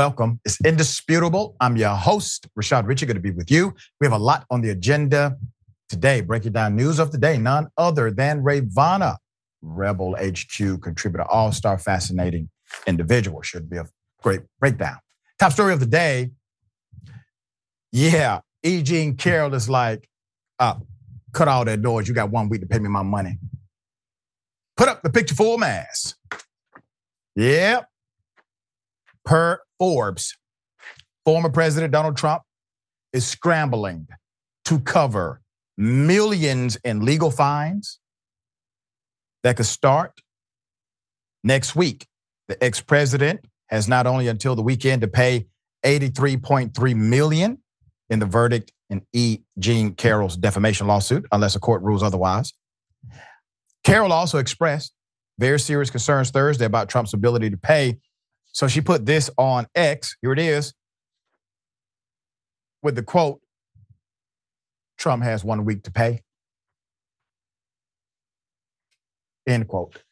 welcome. It's indisputable. I'm your host, Rashad Richey, good to be with you. We have a lot on the agenda today, breaking down news of the day, none other than Rayyvana, Rebel HQ contributor, all star, fascinating individual. Should be a great breakdown. Top story of the day. Yeah, E. Jean Carroll is like, uh, cut all that noise. You got one week to pay me my money. Put up the picture full mass. Yep. Per Forbes, former President Donald Trump is scrambling to cover millions in legal fines that could start next week. The ex-president has not only until the weekend to pay 83.3 million in the verdict in E. Jean Carroll's defamation lawsuit, unless a court rules otherwise. Carroll also expressed very serious concerns Thursday about Trump's ability to pay. So she put this on X. Here it is with the quote Trump has one week to pay. End quote.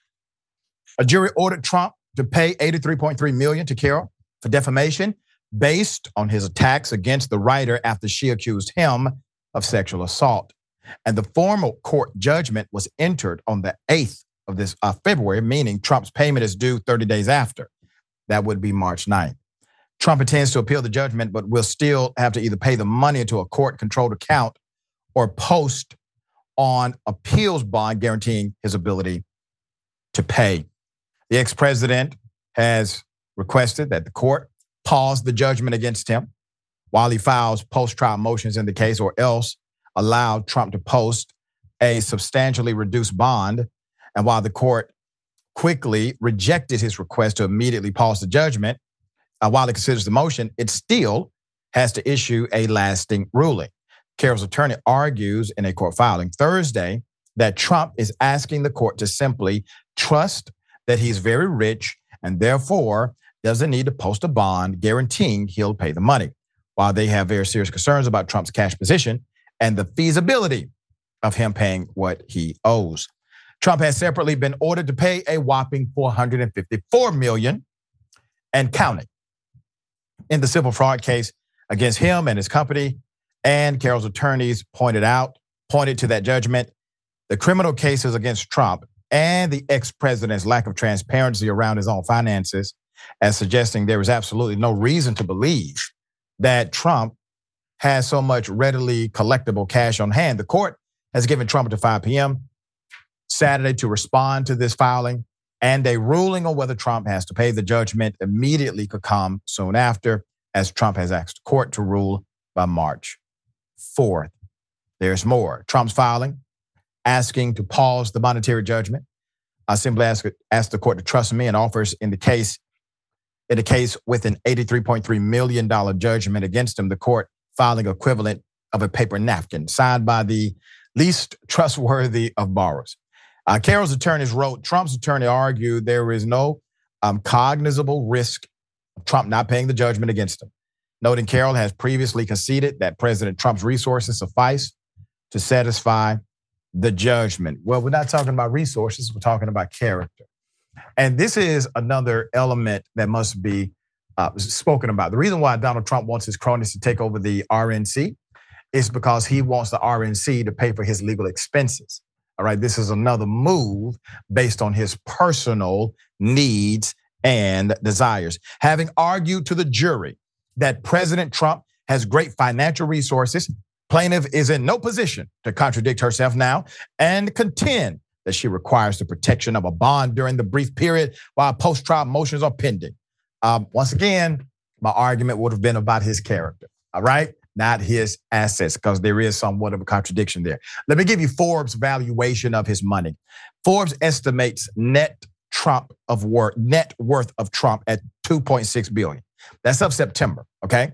A jury ordered Trump to pay 83.3 million to Carroll for defamation based on his attacks against the writer after she accused him of sexual assault. And the formal court judgment was entered on the 8th of this uh, February, meaning Trump's payment is due 30 days after. That would be March 9th. Trump intends to appeal the judgment, but will still have to either pay the money into a court controlled account or post on appeals bond guaranteeing his ability to pay. The ex president has requested that the court pause the judgment against him while he files post trial motions in the case, or else allow Trump to post a substantially reduced bond. And while the court quickly rejected his request to immediately pause the judgment, uh, while it considers the motion, it still has to issue a lasting ruling. Carroll's attorney argues in a court filing Thursday that Trump is asking the court to simply trust that he's very rich and therefore doesn't need to post a bond guaranteeing he'll pay the money. While they have very serious concerns about Trump's cash position and the feasibility of him paying what he owes. Trump has separately been ordered to pay a whopping 454 million and counting in the civil fraud case against him and his company. And Carroll's attorneys pointed out, pointed to that judgment. The criminal cases against Trump and the ex-president's lack of transparency around his own finances as suggesting there is absolutely no reason to believe that Trump has so much readily collectible cash on hand. The court has given Trump until 5 p.m. Saturday to respond to this filing, and a ruling on whether Trump has to pay the judgment immediately could come soon after, as Trump has asked the court to rule by March 4th. There's more. Trump's filing asking to pause the monetary judgment. I simply ask, ask the court to trust me and offers in the case in a case with an $83.3 million judgment against him, the court filing equivalent of a paper napkin signed by the least trustworthy of borrowers. Uh, Carroll's attorneys wrote Trump's attorney argued there is no um, cognizable risk of Trump not paying the judgment against him. Noting Carroll has previously conceded that President Trump's resources suffice to satisfy the judgment. Well, we're not talking about resources, we're talking about character. And this is another element that must be uh, spoken about. The reason why Donald Trump wants his cronies to take over the RNC is because he wants the RNC to pay for his legal expenses. All right, this is another move based on his personal needs and desires. Having argued to the jury that President Trump has great financial resources, plaintiff is in no position to contradict herself now and contend that she requires the protection of a bond during the brief period while post trial motions are pending. Um, once again, my argument would have been about his character, all right? Not his assets, because there is somewhat of a contradiction there. Let me give you Forbes' valuation of his money. Forbes estimates net Trump of worth, net worth of Trump at 2.6 billion. That's of September, okay?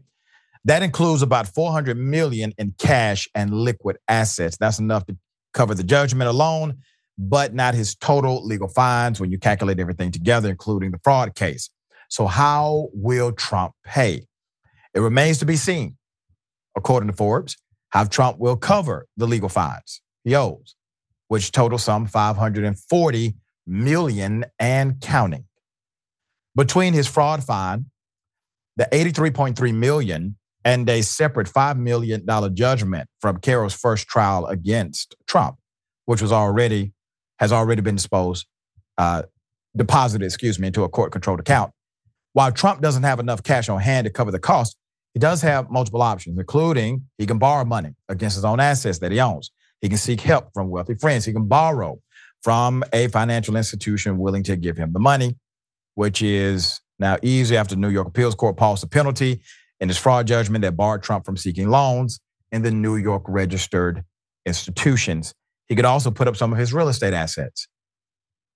That includes about 400 million in cash and liquid assets. That's enough to cover the judgment alone but not his total legal fines when you calculate everything together, including the fraud case. So, how will Trump pay? It remains to be seen, according to Forbes, how Trump will cover the legal fines he owes, which total some 540 million and counting. Between his fraud fine, the 83.3 million and a separate $5 million judgment from Carroll's first trial against Trump, which was already, has already been disposed, uh, deposited, excuse me, into a court controlled account. While Trump doesn't have enough cash on hand to cover the cost, he does have multiple options, including he can borrow money against his own assets that he owns. He can seek help from wealthy friends. He can borrow from a financial institution willing to give him the money, which is now easy after New York Appeals Court paused the penalty in his fraud judgment that barred Trump from seeking loans in the New York registered institutions. He could also put up some of his real estate assets.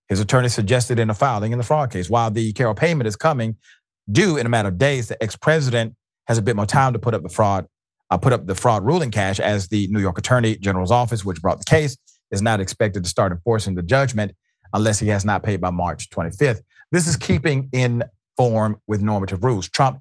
His attorney suggested in a filing in the fraud case. While the Carroll payment is coming due in a matter of days, the ex-president has a bit more time to put up the fraud, uh, put up the fraud ruling cash as the New York Attorney General's office, which brought the case, is not expected to start enforcing the judgment unless he has not paid by March 25th. This is keeping in form with normative rules. Trump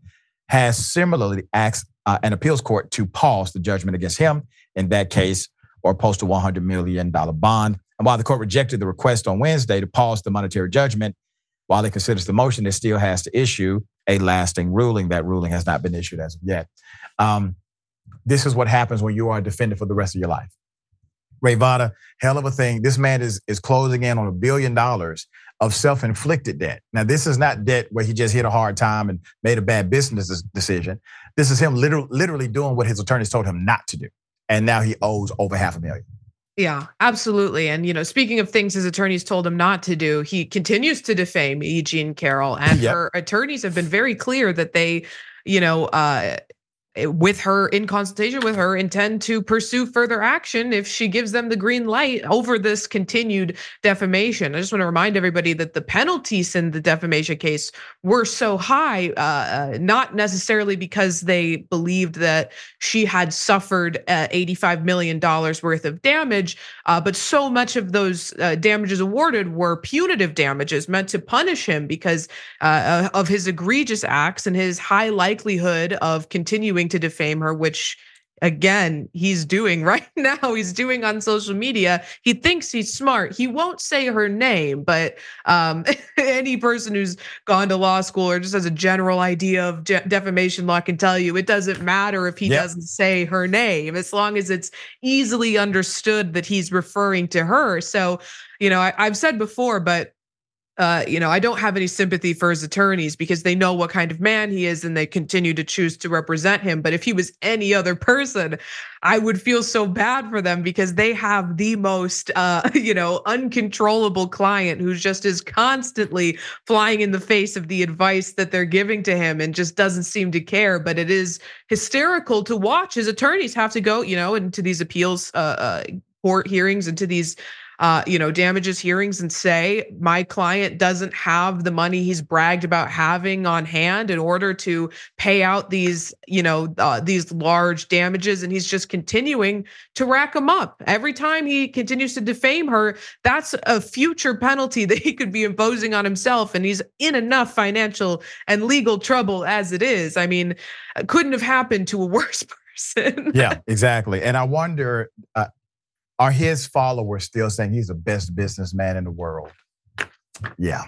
has similarly asked uh, an appeals court to pause the judgment against him in that case or post a $100 million bond. And while the court rejected the request on Wednesday to pause the monetary judgment, while it considers the motion, it still has to issue a lasting ruling. That ruling has not been issued as of yet. Um, this is what happens when you are a defendant for the rest of your life. Rayyvana, hell of a thing. This man is is closing in on a billion dollars of self-inflicted debt. Now, this is not debt where he just hit a hard time and made a bad business decision. This is him literally, literally doing what his attorneys told him not to do. And now he owes over half a million. Yeah, absolutely. And you know, speaking of things his attorneys told him not to do, he continues to defame E. Jean Carroll, and yep. her attorneys have been very clear that they, you know, uh, with her in consultation with her intend to pursue further action if she gives them the green light over this continued defamation. I just want to remind everybody that the penalties in the defamation case were so high uh, uh not necessarily because they believed that she had suffered uh, 85 million dollars worth of damage uh, but so much of those uh, damages awarded were punitive damages meant to punish him because of his egregious acts and his high likelihood of continuing to defame her, which again he's doing right now. He's doing on social media. He thinks he's smart. He won't say her name but um, any person who's gone to law school or just has a general idea of defamation law can tell you it doesn't matter if he yep. doesn't say her name as long as it's easily understood that he's referring to her. So you know I, i've said before but uh, you know, I don't have any sympathy for his attorneys because they know what kind of man he is and they continue to choose to represent him. But if he was any other person, I would feel so bad for them because they have the most, uh, you know, uncontrollable client who's just is constantly flying in the face of the advice that they're giving to him and just doesn't seem to care. But it is hysterical to watch his attorneys have to go, you know, into these appeals uh, uh court hearings, into these uh, you know, damages hearings and say my client doesn't have the money he's bragged about having on hand in order to pay out these, you know, uh, these large damages, and he's just continuing to rack them up every time he continues to defame her. That's a future penalty that he could be imposing on himself, and he's in enough financial and legal trouble as it is. I mean, couldn't have happened to a worse person. yeah, exactly. And I wonder, uh, are his followers still saying he's the best businessman in the world? Yeah.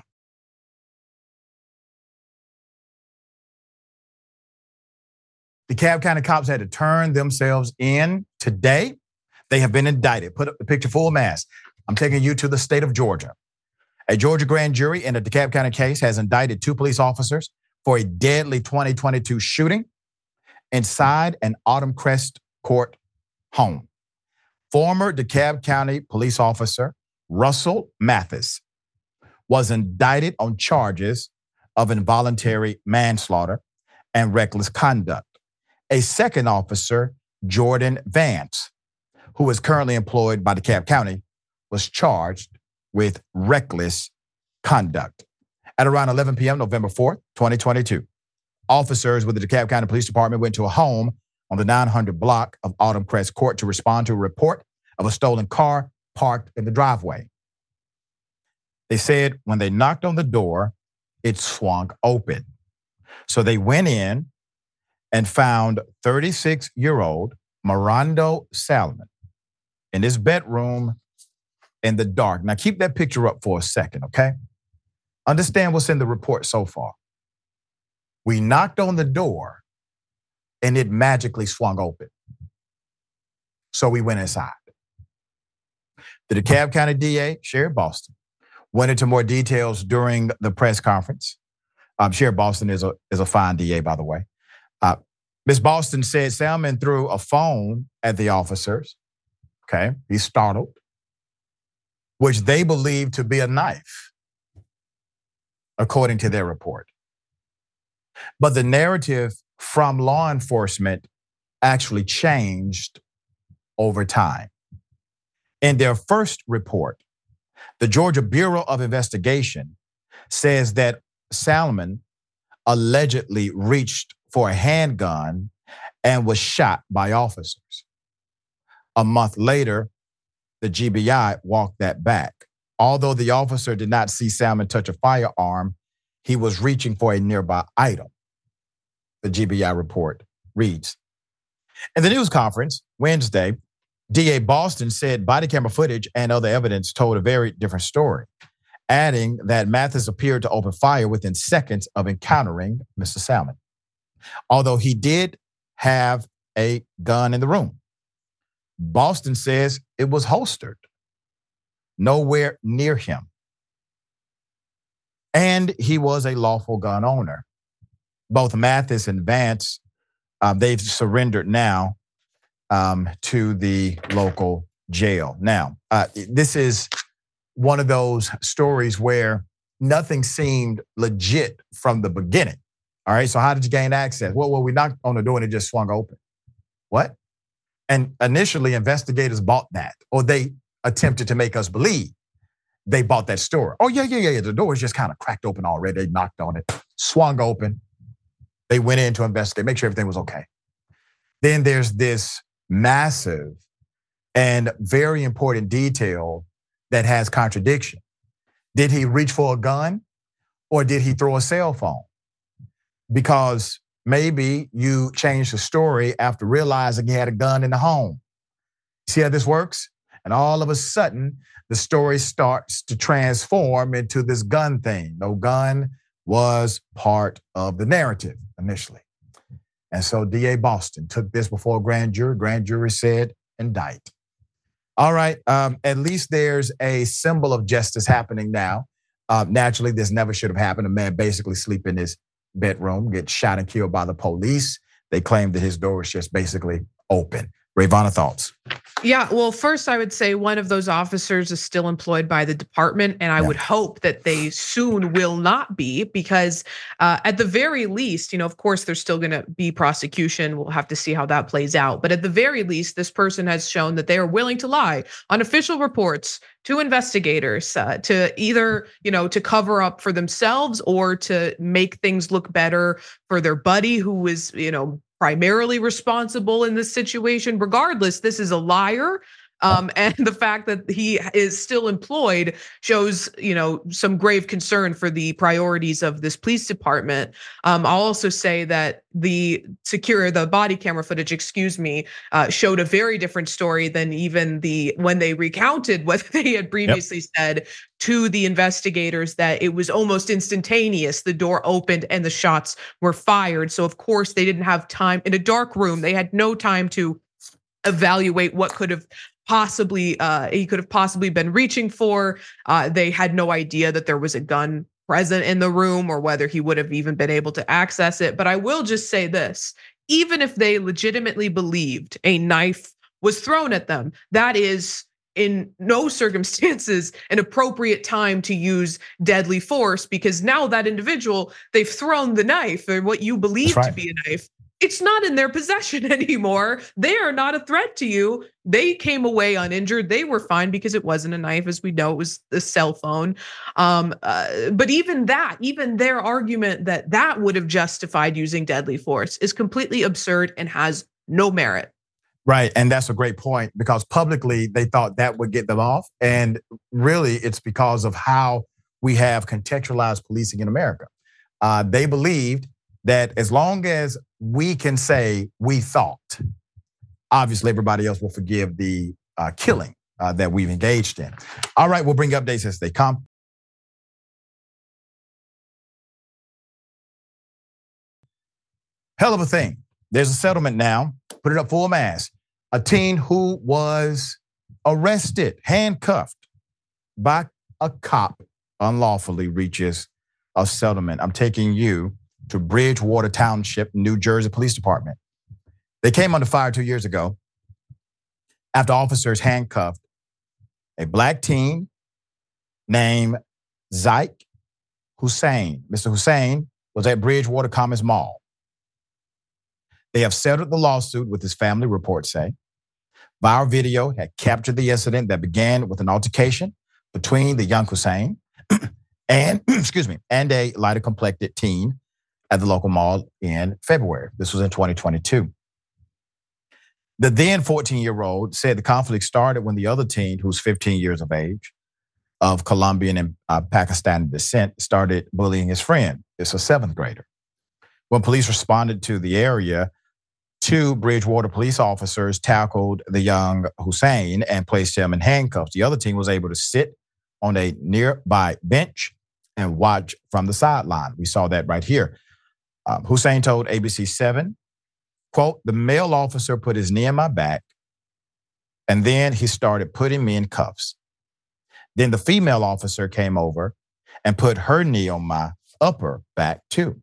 DeKalb County cops had to turn themselves in today. They have been indicted. Put up the picture full mass. I'm taking you to the state of Georgia. A Georgia grand jury in a DeKalb County case has indicted two police officers for a deadly 2022 shooting inside an Autumn Crest court home. Former DeKalb County police officer Russell Mathis was indicted on charges of involuntary manslaughter and reckless conduct. A second officer, Jordan Vance, who is currently employed by DeKalb County, was charged with reckless conduct. At around 11 p.m., November 4th, 2022, officers with the DeKalb County Police Department went to a home on the 900 block of Autumn Crest Court to respond to a report of a stolen car parked in the driveway. They said when they knocked on the door, it swung open. So they went in and found 36 year old Marando Salmon in his bedroom in the dark. Now, keep that picture up for a second, okay? Understand what's in the report so far. We knocked on the door and it magically swung open. So we went inside. The DeKalb County DA, Sherry Boston, went into more details during the press conference. Um, Sherry Boston is a, is a fine DA, by the way. Uh, Ms. Boston said Salmon threw a phone at the officers. Okay, he's startled, which they believe to be a knife, according to their report. But the narrative from law enforcement actually changed over time. In their first report, the Georgia Bureau of Investigation says that Salmon allegedly reached for a handgun and was shot by officers. A month later, the GBI walked that back. Although the officer did not see Salmon touch a firearm, he was reaching for a nearby item. The GBI report reads. In the news conference Wednesday, DA Boston said body camera footage and other evidence told a very different story, adding that Mathis appeared to open fire within seconds of encountering Mr. Salmon. Although he did have a gun in the room, Boston says it was holstered nowhere near him. And he was a lawful gun owner. Both Mathis and Vance, uh, they've surrendered now um, to the local jail. Now, uh, this is one of those stories where nothing seemed legit from the beginning. All right, so how did you gain access? Well, well, we knocked on the door and it just swung open. What? And initially, investigators bought that, or they attempted to make us believe they bought that store. Oh, yeah, yeah, yeah, yeah. The door was just kind of cracked open already. They knocked on it, swung open. They went in to investigate, make sure everything was okay. Then there's this massive and very important detail that has contradiction. Did he reach for a gun or did he throw a cell phone? Because maybe you changed the story after realizing he had a gun in the home. See how this works? And all of a sudden, the story starts to transform into this gun thing. No gun was part of the narrative initially. And so DA Boston took this before a grand jury. Grand jury said, indict. All right, um, at least there's a symbol of justice happening now. Uh, naturally, this never should have happened. A man basically sleep in his bedroom, get shot and killed by the police. They claim that his door was just basically open. Rayyvana, thoughts? Yeah, well, first I would say one of those officers is still employed by the department, and I yeah. would hope that they soon will not be, because uh, at the very least, you know, of course, there's still going to be prosecution. We'll have to see how that plays out, but at the very least, this person has shown that they are willing to lie on official reports to investigators uh, to either you know to cover up for themselves or to make things look better for their buddy who was you know primarily responsible in this situation. Regardless, this is a liar. Um, and the fact that he is still employed shows, you know, some grave concern for the priorities of this police department. Um, I'll also say that the secure, the body camera footage, excuse me, uh, showed a very different story than even the when they recounted what they had previously yep. said to the investigators that it was almost instantaneous. The door opened and the shots were fired. So, of course, they didn't have time in a dark room. They had no time to evaluate what could have possibly uh, he could have possibly been reaching for. Uh, they had no idea that there was a gun present in the room or whether he would have even been able to access it. But I will just say this even if they legitimately believed a knife was thrown at them, that is in no circumstances an appropriate time to use deadly force because now that individual they've thrown the knife or what you believe right. to be a knife it's not in their possession anymore they are not a threat to you they came away uninjured they were fine because it wasn't a knife as we know it was a cell phone um, uh, but even that even their argument that that would have justified using deadly force is completely absurd and has no merit Right. And that's a great point because publicly they thought that would get them off. And really, it's because of how we have contextualized policing in America. Uh, they believed that as long as we can say we thought, obviously everybody else will forgive the uh, killing uh, that we've engaged in. All right, we'll bring updates as they come. Hell of a thing. There's a settlement now. Put it up full mass. A teen who was arrested, handcuffed by a cop unlawfully reaches a settlement. I'm taking you to Bridgewater Township, New Jersey Police Department. They came under fire two years ago after officers handcuffed a black teen named Zyke Hussein. Mr. Hussein was at Bridgewater Commons Mall. They have settled the lawsuit with his family, reports say. Viral video had captured the incident that began with an altercation between the young Hussein and, excuse me, and a lighter complected teen at the local mall in February. This was in 2022. The then 14 year old said the conflict started when the other teen, who's 15 years of age, of Colombian and uh, Pakistani descent, started bullying his friend. It's a seventh grader. When police responded to the area, two Bridgewater police officers tackled the young Hussein and placed him in handcuffs. The other teen was able to sit on a nearby bench and watch from the sideline. We saw that right here. Um, Hussein told ABC 7, quote, the male officer put his knee in my back and then he started putting me in cuffs. Then the female officer came over and put her knee on my upper back too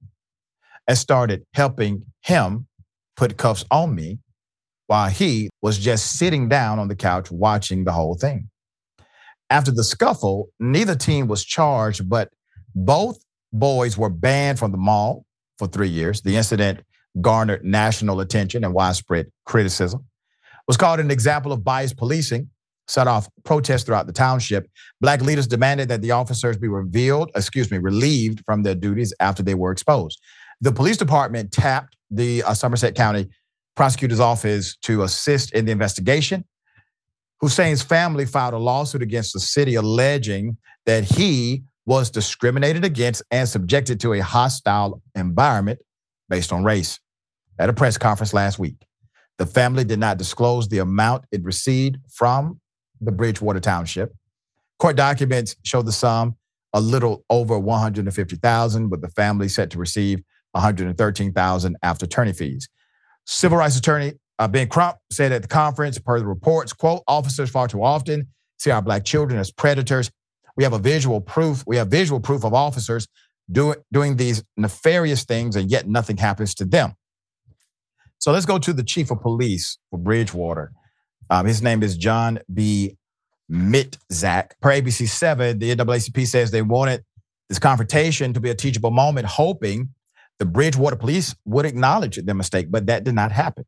and started helping him put cuffs on me while he was just sitting down on the couch watching the whole thing. After the scuffle, neither team was charged, but both boys were banned from the mall for three years. The incident garnered national attention and widespread criticism. It Was called an example of biased policing, set off protests throughout the township. Black leaders demanded that the officers be revealed, excuse me, relieved from their duties after they were exposed. The police department tapped the uh, Somerset County prosecutor's office to assist in the investigation. Hussein's family filed a lawsuit against the city alleging that he was discriminated against and subjected to a hostile environment based on race. At a press conference last week, the family did not disclose the amount it received from the Bridgewater Township. Court documents show the sum a little over 150,000, but the family set to receive 113,000 after attorney fees. Civil rights attorney uh, Ben Crump said at the conference, per the reports, quote, officers far too often see our black children as predators. We have a visual proof. We have visual proof of officers doing doing these nefarious things, and yet nothing happens to them. So let's go to the chief of police for Bridgewater. Um, his name is John B. Mitzak. Per ABC 7, the NAACP says they wanted this confrontation to be a teachable moment, hoping the Bridgewater police would acknowledge their mistake, but that did not happen.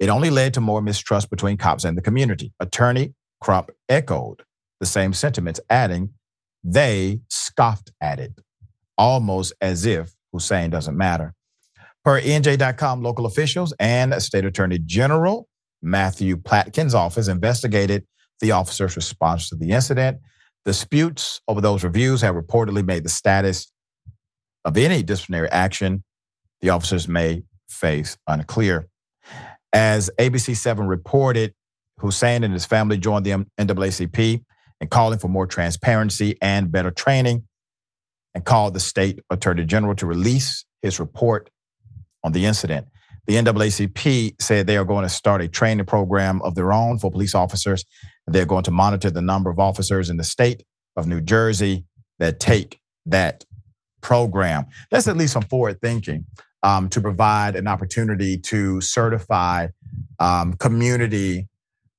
It only led to more mistrust between cops and the community. Attorney Crump echoed the same sentiments, adding, they scoffed at it, almost as if Hussein doesn't matter. Per NJ.com, local officials and State Attorney General Matthew Platkin's office investigated the officer's response to the incident. Disputes over those reviews have reportedly made the status of any disciplinary action the officers may face unclear. As ABC 7 reported, Hussein and his family joined the NAACP in calling for more transparency and better training and called the state attorney general to release his report on the incident. The NAACP said they are going to start a training program of their own for police officers. They're going to monitor the number of officers in the state of New Jersey that take that program. That's at least some forward thinking um, to provide an opportunity to certify um, community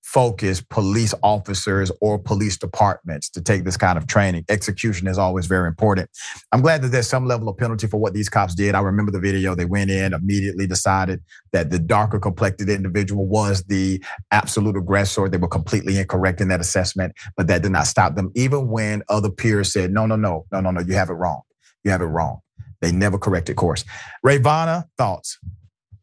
focused police officers or police departments to take this kind of training. Execution is always very important. I'm glad that there's some level of penalty for what these cops did. I remember the video. They went in, immediately decided that the darker complected individual was the absolute aggressor. They were completely incorrect in that assessment, but that did not stop them. Even when other peers said, no, no, no, no, no, no, you have it wrong. You have it wrong. They never corrected course. Rayyvana, thoughts?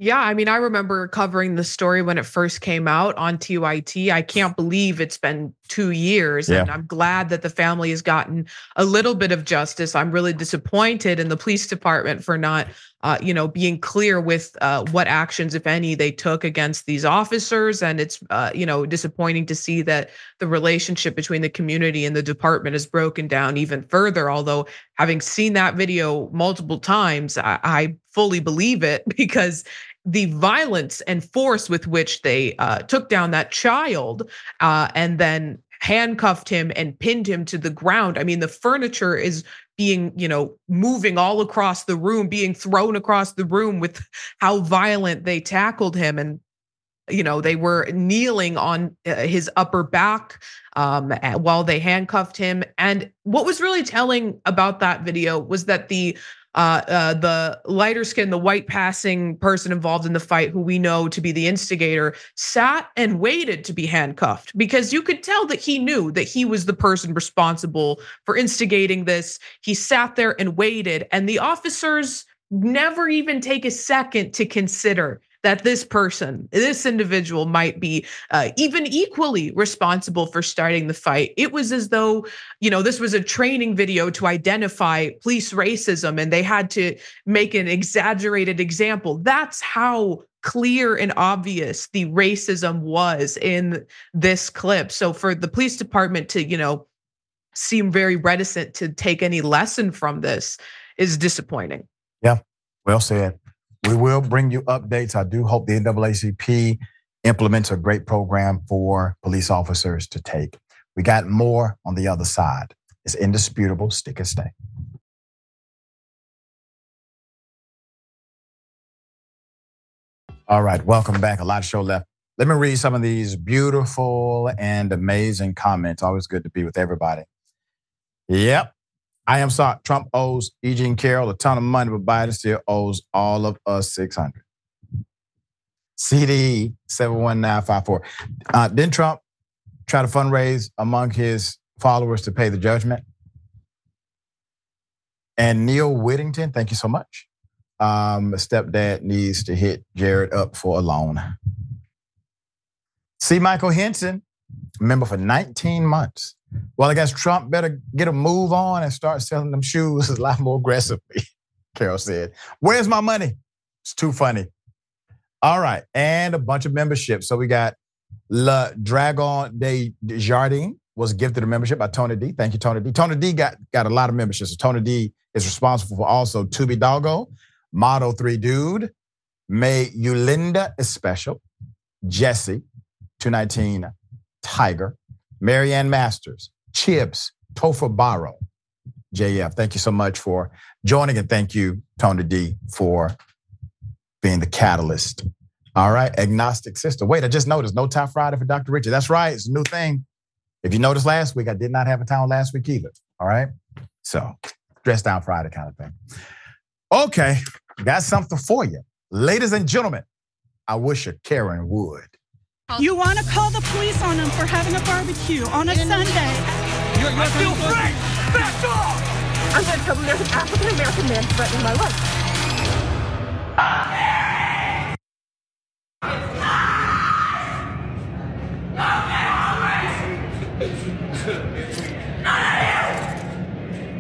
Yeah, I mean, I remember covering the story when it first came out on TYT. I can't believe it's been two years, yeah. and I'm glad that the family has gotten a little bit of justice. I'm really disappointed in the police department for not uh, you know, being clear with uh, what actions, if any, they took against these officers. And it's, uh, you know, disappointing to see that the relationship between the community and the department is broken down even further. Although, having seen that video multiple times, I, I fully believe it because the violence and force with which they uh, took down that child uh, and then handcuffed him and pinned him to the ground. I mean, the furniture is being, you know, moving all across the room, being thrown across the room with how violent they tackled him. And, you know, they were kneeling on uh, his upper back um, while they handcuffed him. And what was really telling about that video was that the uh, uh, the lighter skin, the white passing person involved in the fight, who we know to be the instigator, sat and waited to be handcuffed because you could tell that he knew that he was the person responsible for instigating this. He sat there and waited, and the officers never even take a second to consider that this person, this individual might be uh, even equally responsible for starting the fight. It was as though, you know, this was a training video to identify police racism and they had to make an exaggerated example. That's how clear and obvious the racism was in this clip. So for the police department to, you know, seem very reticent to take any lesson from this is disappointing. Yeah, well said. We will bring you updates. I do hope the NAACP implements a great program for police officers to take. We got more on the other side. It's indisputable. Stick and stay. All right, welcome back. A lot of show left. Let me read some of these beautiful and amazing comments. Always good to be with everybody. Yep. I am sorry. Trump owes E. Jean Carroll a ton of money, but Biden still owes all of us 600. CD 71954. Uh, Trump try to fundraise among his followers to pay the judgment? And Neil Whittington, thank you so much. Um, stepdad needs to hit Jared up for a loan. See Michael Henson, member for 19 months. Well, I guess Trump better get a move on and start selling them shoes a lot more aggressively, Carroll said. Where's my money? It's too funny. All right. And a bunch of memberships. So we got La Dragon de Jardin was gifted a membership by Tony D. Thank you, Tony D. Tony D got, got a lot of memberships. So Tony D is responsible for also Tubi Doggo, Model 3 Dude, May Yulinda is special, Jesse, 219 Tiger, Marianne Masters, Chibs, Topher Barrow, JF. Thank you so much for joining and thank you, Tony D, for being the catalyst. All right, agnostic sister. Wait, I just noticed no top Friday for Dr. Richard. That's right, it's a new thing. If you noticed last week, I did not have a time last week either. All right, so dress down Friday kind of thing. Okay, got something for you. Ladies and gentlemen, I wish a Karen would. You want to call the police on them for having a barbecue on a Sunday. You're, you're I feel free! Back off! I'm going to tell them there's an African American man threatening my life.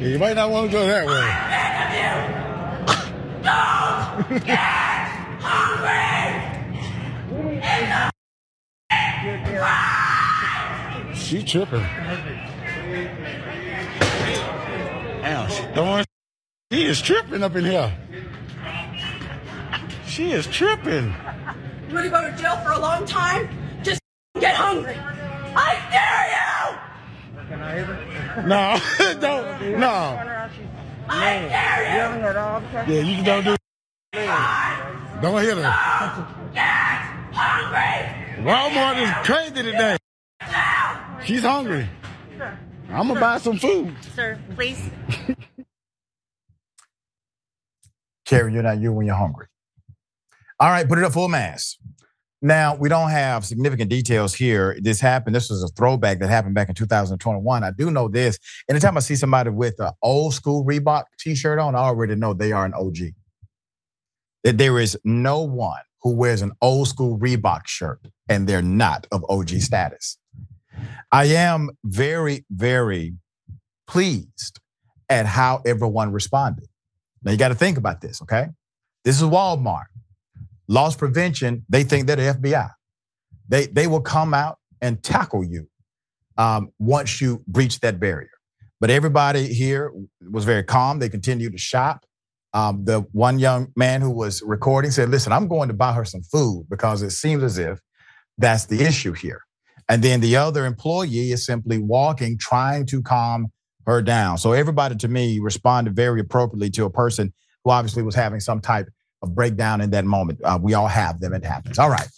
Yeah, you might not want to go that way. Don't get hungry! She tripping. Damn, she throwing. She is tripping up in here. She is tripping. You want to go to jail for a long time? Just get hungry. I dare you! No, don't. No. I dare you! Yeah, you don't do. It. Don't hit her. Get hungry! Walmart is crazy today. She's hungry. I'm gonna buy some food. Sir, please. Carrie, you're not you when you're hungry. All right, put it up full mass. Now, we don't have significant details here. This happened. This was a throwback that happened back in 2021. I do know this. Anytime I see somebody with an old school Reebok t shirt on, I already know they are an OG. That there is no one who wears an old school Reebok shirt and they're not of OG status. I am very, very pleased at how everyone responded. Now you got to think about this, okay? This is Walmart. Loss prevention, they think they're the FBI. They, they will come out and tackle you um, once you breach that barrier. But everybody here was very calm. They continued to shop. Um, the one young man who was recording said, Listen, I'm going to buy her some food because it seems as if that's the issue here. And then the other employee is simply walking, trying to calm her down. So everybody to me responded very appropriately to a person who obviously was having some type of breakdown in that moment. Uh, we all have them, it happens. All right.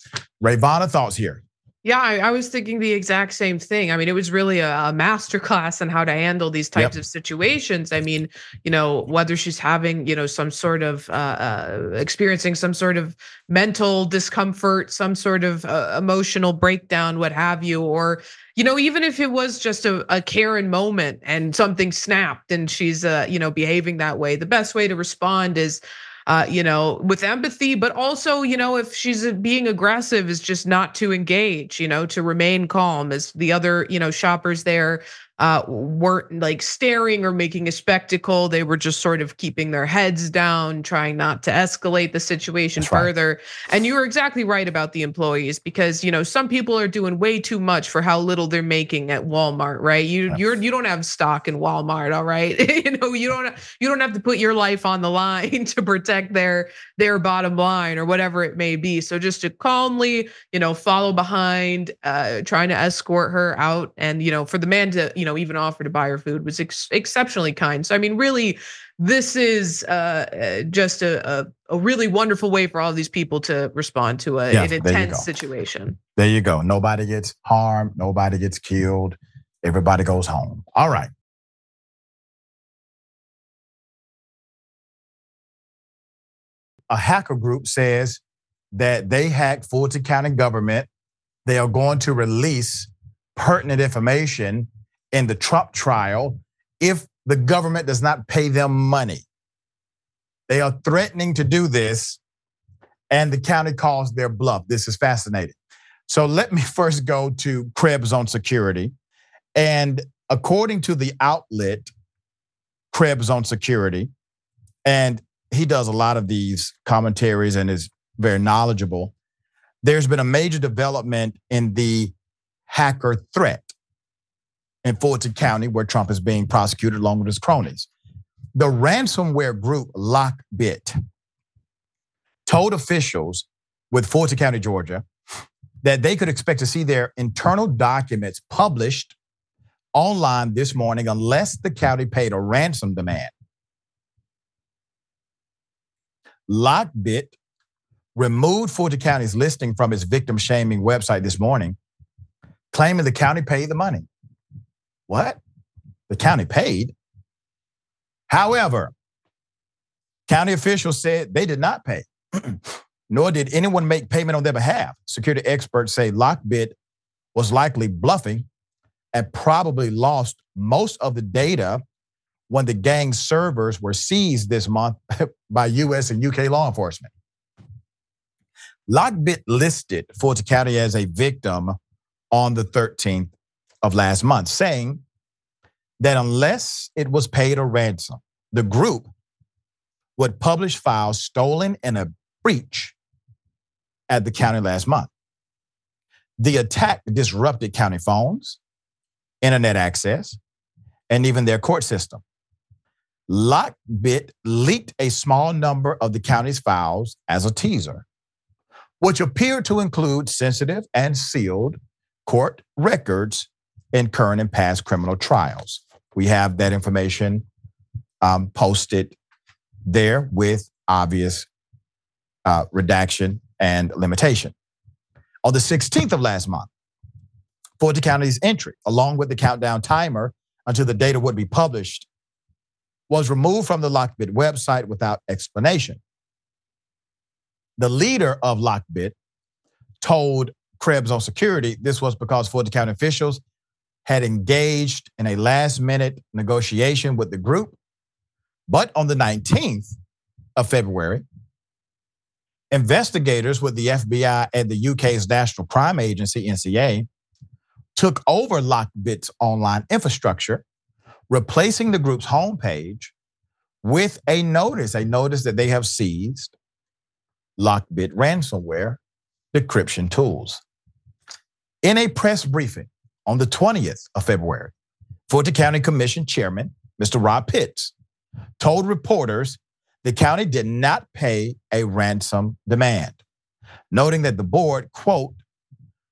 Rayyvana, thoughts here. Yeah, I, I, was thinking the exact same thing. I mean, it was really a, a masterclass on how to handle these types yep. of situations. I mean, you know, whether she's having, you know, some sort of uh, uh, experiencing some sort of mental discomfort, some sort of uh, emotional breakdown, what have you, or you know, even if it was just a, a Karen moment and something snapped and she's, uh, you know, behaving that way, the best way to respond is uh, you know, with empathy, but also, you know, if she's being aggressive, is just not to engage, you know, to remain calm as the other, you know, shoppers there uh, weren't like staring or making a spectacle. They were just sort of keeping their heads down, trying not to escalate the situation That's further. Right. And you were exactly right about the employees because you know some people are doing way too much for how little they're making at Walmart, right? You yes. you're you don't have stock in Walmart, all right? you know you don't you don't have to put your life on the line to protect their their bottom line or whatever it may be. So just to calmly, you know, follow behind, uh, trying to escort her out, and you know, for the man to you know even offer to buy her food was ex- exceptionally kind. So I mean, really, this is uh, uh, just a, a, a really wonderful way for all these people to respond to a, yeah, an intense situation. There you go. Nobody gets harmed. Nobody gets killed. Everybody goes home. All right. a hacker group says that they hacked Fulton County government. They are going to release pertinent information in the Trump trial if the government does not pay them money. They are threatening to do this, and the county calls their bluff. This is fascinating. So let me first go to Krebs on security. And according to the outlet, Krebs on security, and he does a lot of these commentaries and is very knowledgeable. There's been a major development in the hacker threat in Fulton County, where Trump is being prosecuted along with his cronies. The ransomware group Lockbit told officials with Fulton County, Georgia, that they could expect to see their internal documents published online this morning unless the county paid a ransom demand. Lockbit removed Fulton County's listing from its victim shaming website this morning, claiming the county paid the money. What? The county paid? However, county officials said they did not pay, nor did anyone make payment on their behalf. Security experts say Lockbit was likely bluffing and probably lost most of the data when the gang's servers were seized this month by US and UK law enforcement. Lockbit listed Fulton County as a victim on the 13th of last month, saying that unless it was paid a ransom, the group would publish files stolen in a breach at the county last month. The attack disrupted county phones, internet access, and even their court system. Lockbit leaked a small number of the county's files as a teaser, which appeared to include sensitive and sealed court records in current and past criminal trials. We have that information um, posted there with obvious uh, redaction and limitation. On the 16th of last month, Fulton County's entry, along with the countdown timer until the data would be published, was removed from the Lockbit website without explanation. The leader of Lockbit told Krebs on security this was because Fulton County officials had engaged in a last minute negotiation with the group. But on the 19th of February, investigators with the FBI and the UK's National Crime Agency, NCA, took over Lockbit's online infrastructure replacing the group's homepage with a notice, a notice that they have seized Lockbit ransomware decryption tools. In a press briefing on the 20th of February, Fulton County Commission Chairman, Mr. Rob Pitts, told reporters the county did not pay a ransom demand, noting that the board, quote,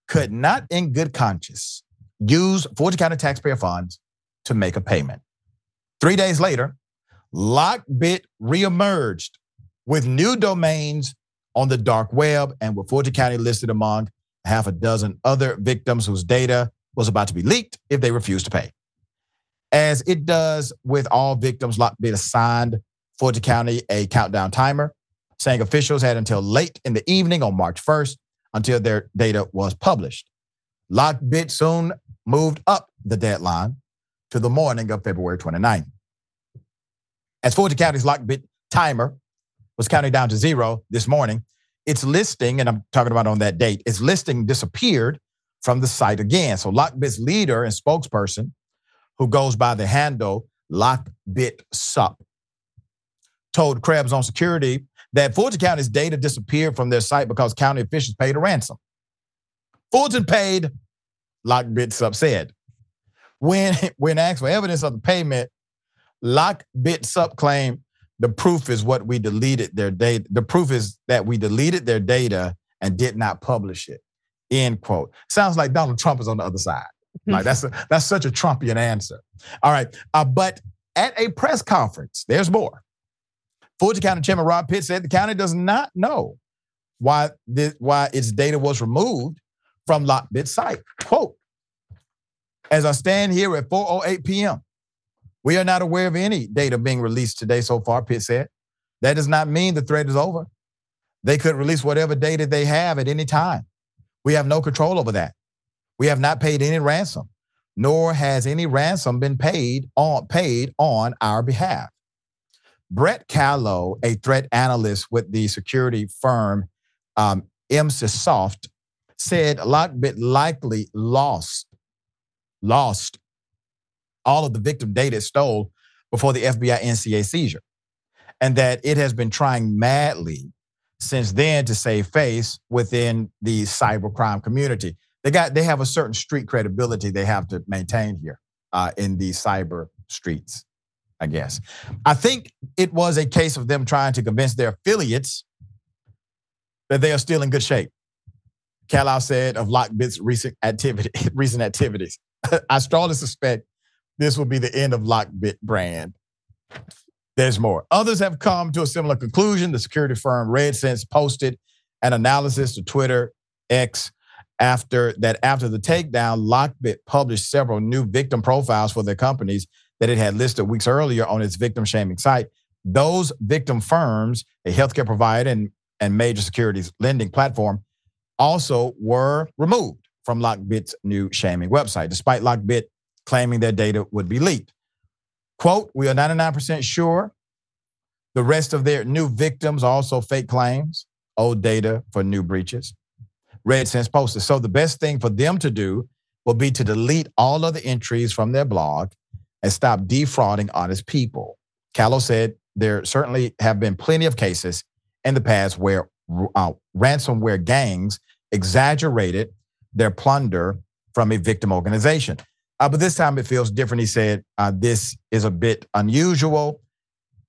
could not in good conscience use Fulton County taxpayer funds to make a payment. Three days later, Lockbit reemerged with new domains on the dark web and with Fulton County listed among half a dozen other victims whose data was about to be leaked if they refused to pay. As it does with all victims, Lockbit assigned Fulton County a countdown timer, saying officials had until late in the evening on March 1st until their data was published. Lockbit soon moved up the deadline to the morning of February 29th. As Fulton County's Lockbit timer was counting down to zero this morning, its listing, and I'm talking about on that date, its listing disappeared from the site again. So Lockbit's leader and spokesperson, who goes by the handle Lockbit Sup, told Krebs on security that Fulton County's data disappeared from their site because county officials paid a ransom. Fulton paid, Lockbit Sup said. When, when asked for evidence of the payment, Lockbit Sup claimed the proof is what we deleted their data. The proof is that we deleted their data and did not publish it. End quote. Sounds like Donald Trump is on the other side. Like that's a, that's such a Trumpian answer. All right, uh, but at a press conference, there's more. Fulton County Chairman Rob Pitt said the county does not know why this, why its data was removed from Lockbit site. Quote: As I stand here at 4:08 p.m., we are not aware of any data being released today so far, Pitt said. That does not mean the threat is over. They could release whatever data they have at any time. We have no control over that. We have not paid any ransom, nor has any ransom been paid on paid on our behalf. Brett Callow, a threat analyst with the security firm um, Emsisoft, said Lockbit likely lost lost all of the victim data stole before the FBI NCA seizure. And that it has been trying madly since then to save face within the cybercrime community. They got they have a certain street credibility they have to maintain here uh, in these cyber streets, I guess. I think it was a case of them trying to convince their affiliates that they are still in good shape. Callow said of Lockbit's recent activity, recent activities. I strongly suspect this will be the end of Lockbit brand. There's more. Others have come to a similar conclusion. The security firm RedSense posted an analysis to Twitter X after that after the takedown, Lockbit published several new victim profiles for their companies that it had listed weeks earlier on its victim shaming site. Those victim firms, a healthcare provider and, and major securities lending platform, also were removed from Lockbit's new shaming website, despite Lockbit claiming their data would be leaked. Quote, we are 99% sure the rest of their new victims also fake claims, old data for new breaches. RedSense posted. So the best thing for them to do will be to delete all of the entries from their blog and stop defrauding honest people. Callow said there certainly have been plenty of cases in the past where uh, ransomware gangs exaggerated their plunder from a victim organization. Uh, but this time it feels different. He said, uh, This is a bit unusual.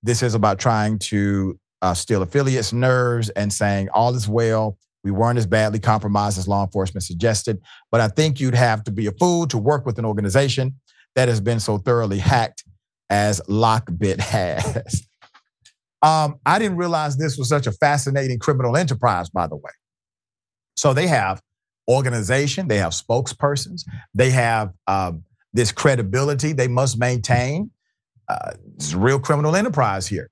This is about trying to uh, steal affiliates' nerves and saying all is well. We weren't as badly compromised as law enforcement suggested. But I think you'd have to be a fool to work with an organization that has been so thoroughly hacked as Lockbit has. um, I didn't realize this was such a fascinating criminal enterprise, by the way. So they have organization, they have spokespersons, they have um, this credibility they must maintain. Uh, it's a real criminal enterprise here.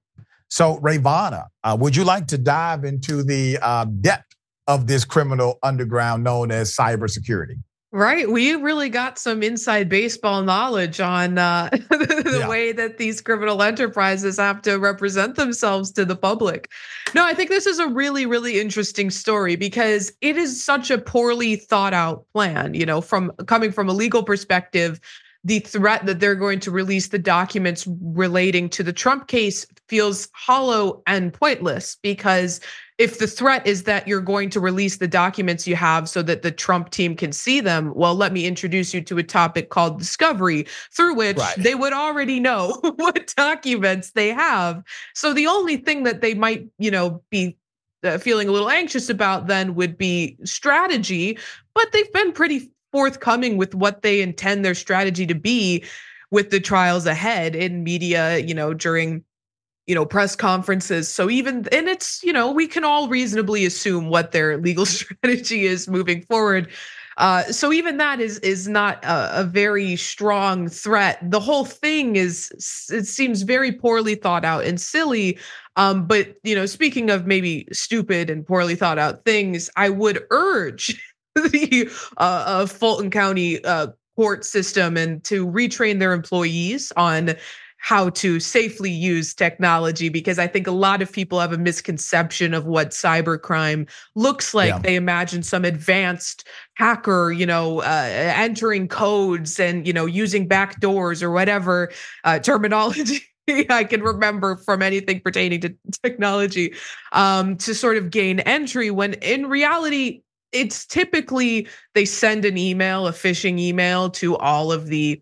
So, Rayyvana, uh, would you like to dive into the uh, depth of this criminal underground known as cybersecurity? Right. We really got some inside baseball knowledge on uh, the yeah. way that these criminal enterprises have to represent themselves to the public. No, I think this is a really, really interesting story because it is such a poorly thought out plan. You know, from coming from a legal perspective, the threat that they're going to release the documents relating to the Trump case feels hollow and pointless because if the threat is that you're going to release the documents you have so that the Trump team can see them, well, let me introduce you to a topic called discovery, through which right. they would already know what documents they have. So the only thing that they might, you know, be uh, feeling a little anxious about then would be strategy, but they've been pretty forthcoming with what they intend their strategy to be with the trials ahead in media, you know, during you know press conferences so even and it's you know we can all reasonably assume what their legal strategy is moving forward uh, so even that is is not a, a, very strong threat. The whole thing is it seems very poorly thought out and silly. Um, but you know, speaking of maybe stupid and poorly thought out things, I would urge the uh, uh, Fulton County uh, court system and to retrain their employees on how to safely use technology because I think a lot of people have a misconception of what cybercrime looks like. Yeah. They imagine some advanced hacker, you know, uh, entering codes and you know using back doors or whatever uh, terminology. I can remember from anything pertaining to technology um, to sort of gain entry when in reality, it's typically they send an email, a phishing email to all of the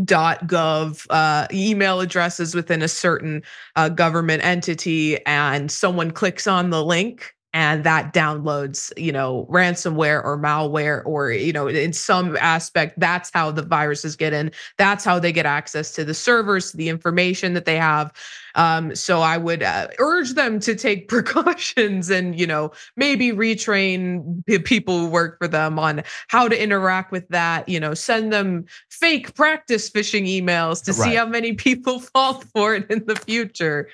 gov uh, email addresses within a certain uh, government entity and someone clicks on the link and that downloads you know ransomware or malware or you know in some aspect that's how the viruses get in. That's how they get access to the servers the information that they have. Um, so i would uh, urge them to take precautions and you know maybe retrain people who work for them on how to interact with that you know send them fake practice phishing emails to right. see how many people fall for it in the future.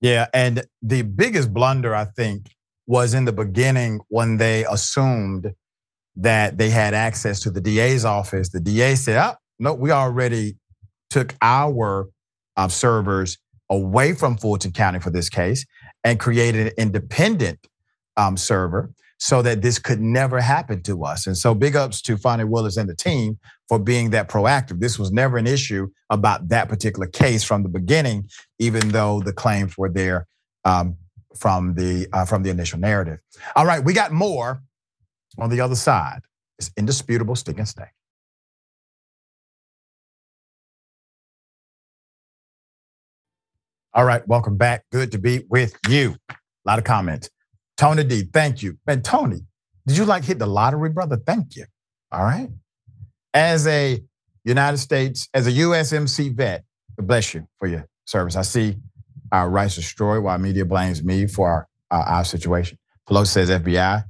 Yeah and the biggest blunder i think was in the beginning when they assumed that they had access to the DA's office. The DA said, oh, no, we already took our uh, servers away from Fulton County for this case and created an independent um, server so that this could never happen to us. And so big ups to Fani Willis and the team for being that proactive. This was never an issue about that particular case from the beginning, even though the claims were there um, from the uh, from the initial narrative. All right, we got more on the other side. It's indisputable stick and stay. All right, welcome back. Good to be with you. A lot of comments. Tony D, thank you. And Tony, did you like hit the lottery, brother? Thank you. All right. As a United States, as a USMC vet, bless you for your service. I see our rights destroyed while media blames me for our, uh, our situation. Pelosi says FBI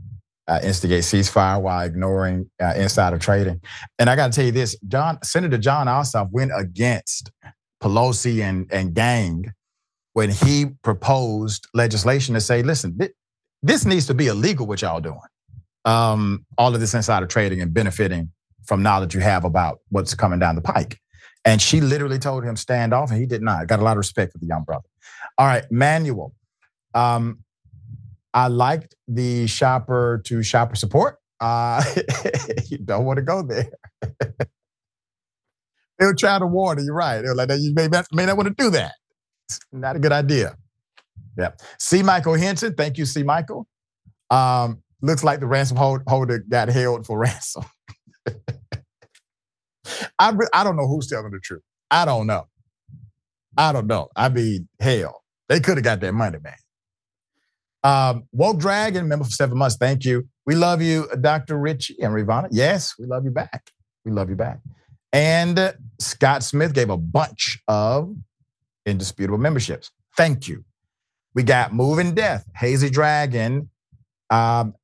uh, instigate ceasefire while ignoring uh, insider trading. And I got to tell you this, John Senator Jon Ossoff went against Pelosi and, and gang when he proposed legislation to say, listen, th- this needs to be illegal what y'all doing. Um, all of this insider trading and benefiting from knowledge you have about what's coming down the pike. And she literally told him stand off, and he did not. Got a lot of respect for the young brother. All right, manual. Um, I liked the shopper to shopper support. Uh, you don't want to go there. They'll try to warn you. You're right. They're like, you may, may not want to do that. It's not a good idea. Yeah. C. Michael Henson. Thank you, C. Michael. Um, looks like the ransom holder got held for ransom. I, I don't know who's telling the truth. I don't know. I don't know. I mean, hell. They could have got that money, man. Um, Woke Dragon, member for seven months. Thank you. We love you, Dr. Richey and Rayyvana. Yes, we love you back. We love you back. And uh, Scott Smith gave a bunch of indisputable memberships. Thank you. We got Moving Death, Hazy Dragon, um,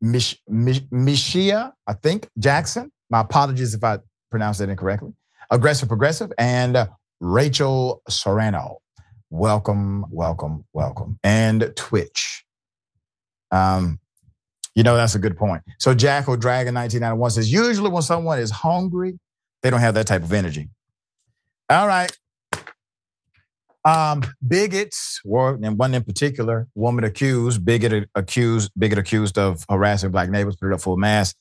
Mish, Mish, Mishia, I think, Jackson. My apologies if I pronounced that incorrectly. Aggressive Progressive, and uh, Rachel Sorano welcome, welcome, welcome. And Twitch. Um, you know, that's a good point. So Jackal Dragon 1991 says, usually when someone is hungry, they don't have that type of energy. All right. Um, bigots, or and one in particular, woman accused, bigot accused, bigot accused of harassing black neighbors, put it up full mass.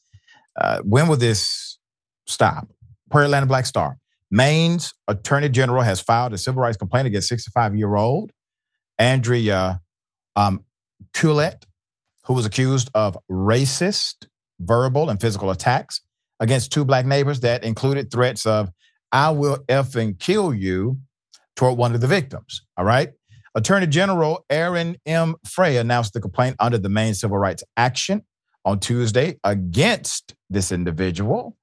Uh, when will this stop? Prairie Atlanta Black Star. Maine's Attorney General has filed a civil rights complaint against 65 year old Andrea um, who was accused of racist, verbal, and physical attacks against two black neighbors that included threats of, I will effing kill you toward one of the victims. All right. Attorney General Aaron M. Frey announced the complaint under the Maine Civil Rights Action on Tuesday against this individual,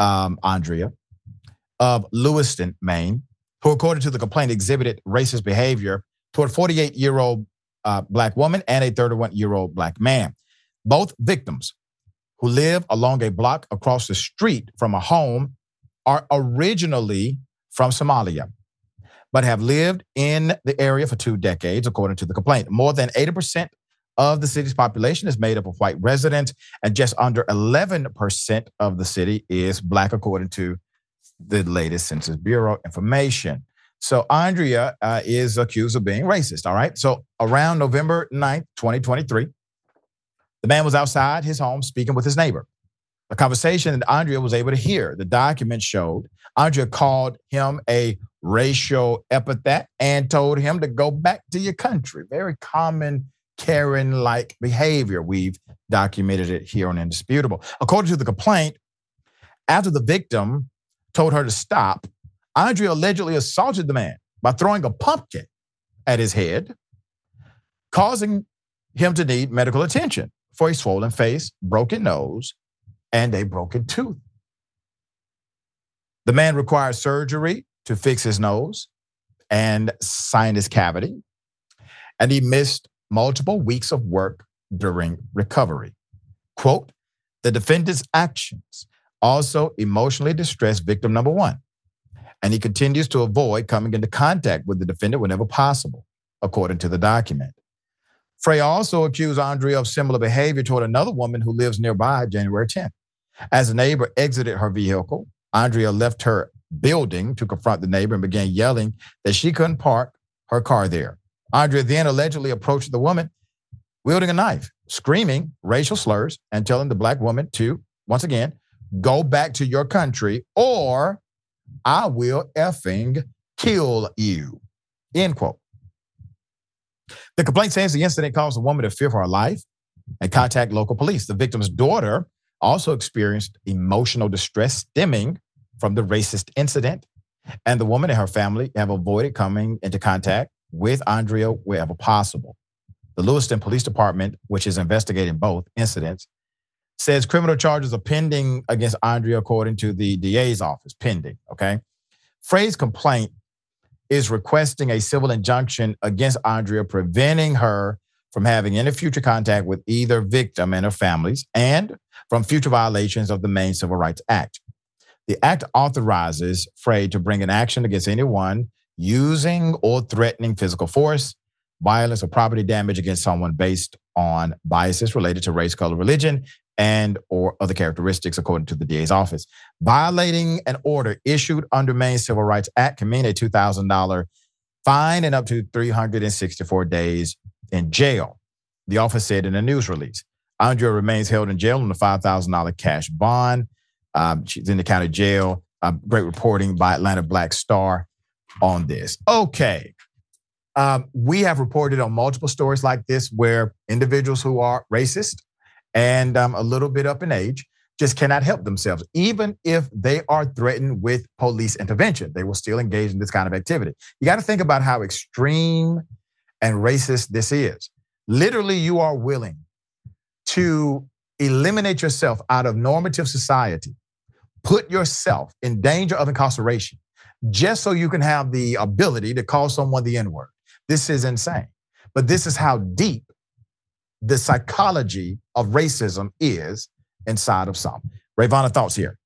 um, Andrea, of Lewiston, Maine, who, according to the complaint, exhibited racist behavior toward 48 year old uh, black woman and a 31 year old black man. Both victims, who live along a block across the street from a home, are originally from Somalia, but have lived in the area for two decades, according to the complaint. More than 80% of the city's population is made up of white residents, and just under 11% of the city is black, according to the latest Census Bureau information. So Andrea uh, is accused of being racist. All right. So around November 9th, 2023, the man was outside his home speaking with his neighbor. A conversation that Andrea was able to hear. The document showed Andrea called him a racial epithet and told him to go back to your country. Very common Karen like behavior. We've documented it here on Indisputable. According to the complaint, after the victim told her to stop, Andrea allegedly assaulted the man by throwing a pumpkin at his head, causing him to need medical attention for a swollen face, broken nose, and a broken tooth. The man required surgery to fix his nose and sinus cavity, and he missed multiple weeks of work during recovery. Quote, the defendant's actions also emotionally distressed victim number one. And he continues to avoid coming into contact with the defendant whenever possible, according to the document. Frey also accused Andrea of similar behavior toward another woman who lives nearby January 10th. As the neighbor exited her vehicle, Andrea left her building to confront the neighbor and began yelling that she couldn't park her car there. Andrea then allegedly approached the woman wielding a knife, screaming racial slurs and telling the black woman to, once again, go back to your country or I will effing kill you. End quote. The complaint says the incident caused the woman to fear for her life and contact local police. The victim's daughter also experienced emotional distress stemming from the racist incident, and the woman and her family have avoided coming into contact with Andrea wherever possible. The Lewiston Police Department, which is investigating both incidents, says criminal charges are pending against Andrea, according to the DA's office, pending. Okay. Frey's complaint is requesting a civil injunction against Andrea, preventing her from having any future contact with either victim and her families and from future violations of the Maine Civil Rights Act. The act authorizes Frey to bring an action against anyone using or threatening physical force, violence, or property damage against someone based on biases related to race, color, religion, and or other characteristics according to the DA's office. Violating an order issued under Maine Civil Rights Act can mean a $2,000 fine and up to 364 days in jail. The office said in a news release. Andrea remains held in jail on a $5,000 cash bond. Um, she's in the county jail. Uh, great reporting by Atlanta Black Star on this. Okay. Um, we have reported on multiple stories like this where individuals who are racist and um, a little bit up in age just cannot help themselves. Even if they are threatened with police intervention, they will still engage in this kind of activity. You got to think about how extreme and racist this is. Literally, you are willing to eliminate yourself out of normative society, put yourself in danger of incarceration just so you can have the ability to call someone the N word. This is insane. But this is how deep the psychology of racism is inside of some. Rayyvana, thoughts here?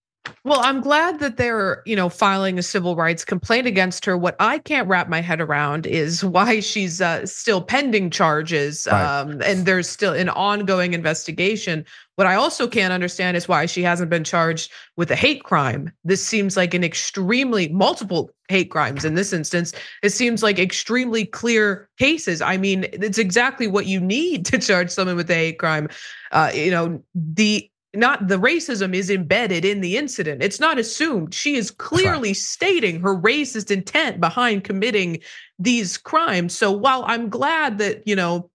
Well, I'm glad that they're, you know, filing a civil rights complaint against her. What I can't wrap my head around is why she's uh, still pending charges, right. um, and there's still an ongoing investigation. What I also can't understand is why she hasn't been charged with a hate crime. This seems like an extremely multiple hate crimes in this instance. It seems like extremely clear cases. I mean, it's exactly what you need to charge someone with a hate crime. Uh, you know, the not the racism is embedded in the incident. It's not assumed. She is clearly right. stating her racist intent behind committing these crimes. So while I'm glad that, you know,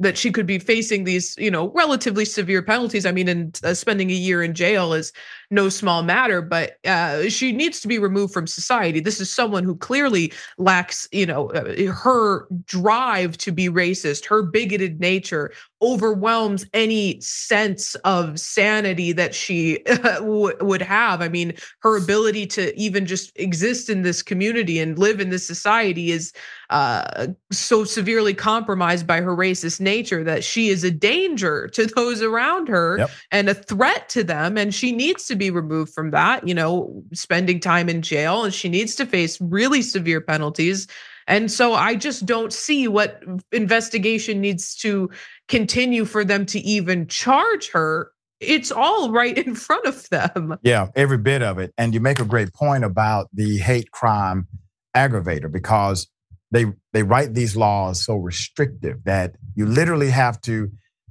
that she could be facing these, you know, relatively severe penalties. I mean, and uh, spending a year in jail is no small matter, but uh, she needs to be removed from society. This is someone who clearly lacks, you know, uh, her drive to be racist, her bigoted nature overwhelms any sense of sanity that she would have. I mean, her ability to even just exist in this community and live in this society is uh, so severely compromised by her racist nature that she is a danger to those around her yep. and a threat to them. And she needs to be removed from that, you know, spending time in jail and she needs to face really severe penalties. And so I just don't see what investigation needs to continue for them to even charge her. It's all right in front of them. Yeah, every bit of it. And you make a great point about the hate crime aggravator because they they write these laws so restrictive that you literally have to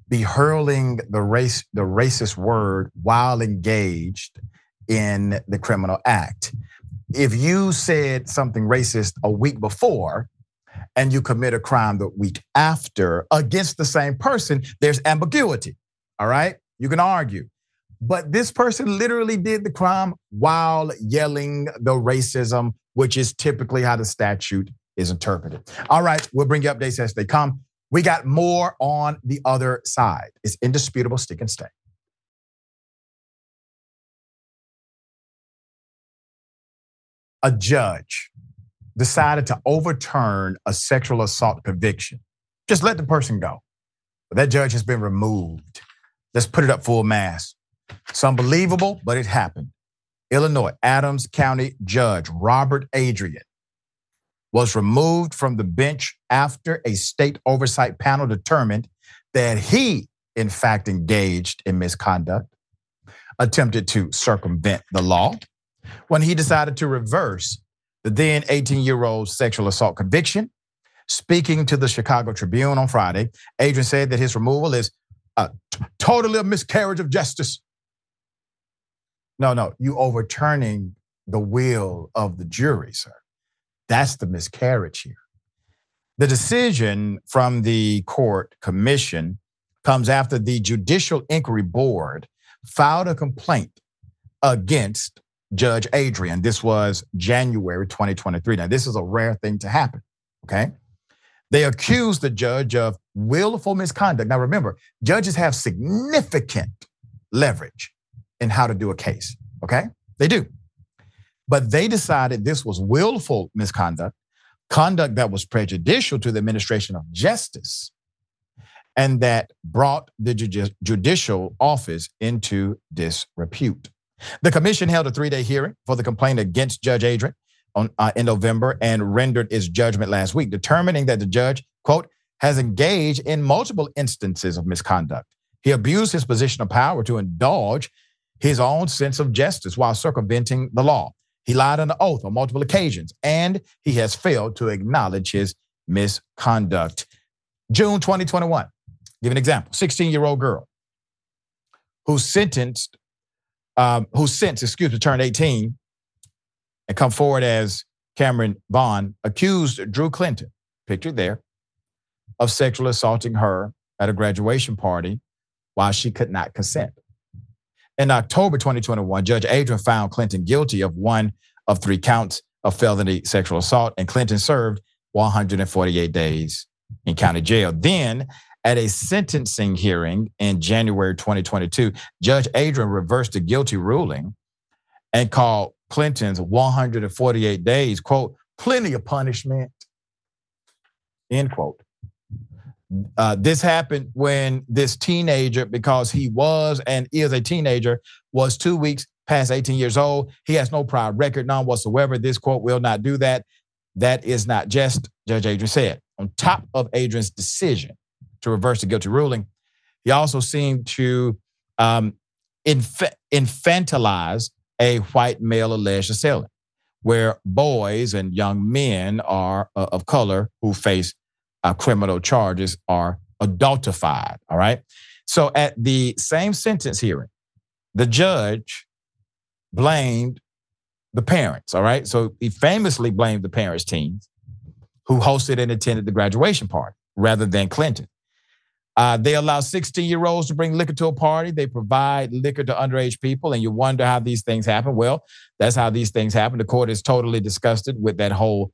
be hurling the race the racist word while engaged in the criminal act. If you said something racist a week before and you commit a crime the week after against the same person, there's ambiguity. All right? You can argue. But this person literally did the crime while yelling the racism, which is typically how the statute is interpreted. All right, we'll bring you updates as they come. We got more on the other side. It's indisputable, stick and stay. A judge decided to overturn a sexual assault conviction. Just let the person go. But that judge has been removed. Let's put it up full mass. It's unbelievable, but it happened. Illinois, Adams County Judge Robert Adrian was removed from the bench after a state oversight panel determined that he, in fact, engaged in misconduct, attempted to circumvent the law, when he decided to reverse the then 18 year old sexual assault conviction. Speaking to the Chicago Tribune on Friday, Adrian said that his removal is a totally a miscarriage of justice. No, no, you overturning the will of the jury, sir. That's the miscarriage here. The decision from the court commission comes after the Judicial Inquiry Board filed a complaint against Judge Adrian. This was January 2023. Now, this is a rare thing to happen, okay? They accused the judge of willful misconduct. Now, remember, judges have significant leverage in how to do a case, okay? They do. But they decided this was willful misconduct, conduct that was prejudicial to the administration of justice, and that brought the judicial office into disrepute. The commission held a three day hearing for the complaint against Judge Adrian on, uh, in November and rendered its judgment last week, determining that the judge, quote, has engaged in multiple instances of misconduct. He abused his position of power to indulge his own sense of justice while circumventing the law. He lied on the oath on multiple occasions, and he has failed to acknowledge his misconduct. June 2021, give an example 16 year old girl who sentenced, um, who's since, excuse me, turned 18 and come forward as Cameron Vaughn, accused Drew Clinton, pictured there, of sexually assaulting her at a graduation party while she could not consent. In October 2021, Judge Adrian found Clinton guilty of one of three counts of felony sexual assault, and Clinton served 148 days in county jail. Then, at a sentencing hearing in January 2022, Judge Adrian reversed the guilty ruling and called Clinton's 148 days, quote, plenty of punishment, end quote. Uh, this happened when this teenager, because he was and is a teenager, was two weeks past 18 years old. He has no prior record, none whatsoever. This court will not do that. That is not just, Judge Adrian said. On top of Adrian's decision to reverse the guilty ruling, he also seemed to um, inf- infantilize a white male alleged assailant, where boys and young men are uh, of color who face uh, criminal charges are adultified. All right. So at the same sentence hearing, the judge blamed the parents. All right. So he famously blamed the parents' teams who hosted and attended the graduation party rather than Clinton. Uh, they allow 16 year olds to bring liquor to a party. They provide liquor to underage people, and you wonder how these things happen. Well, that's how these things happen. The court is totally disgusted with that whole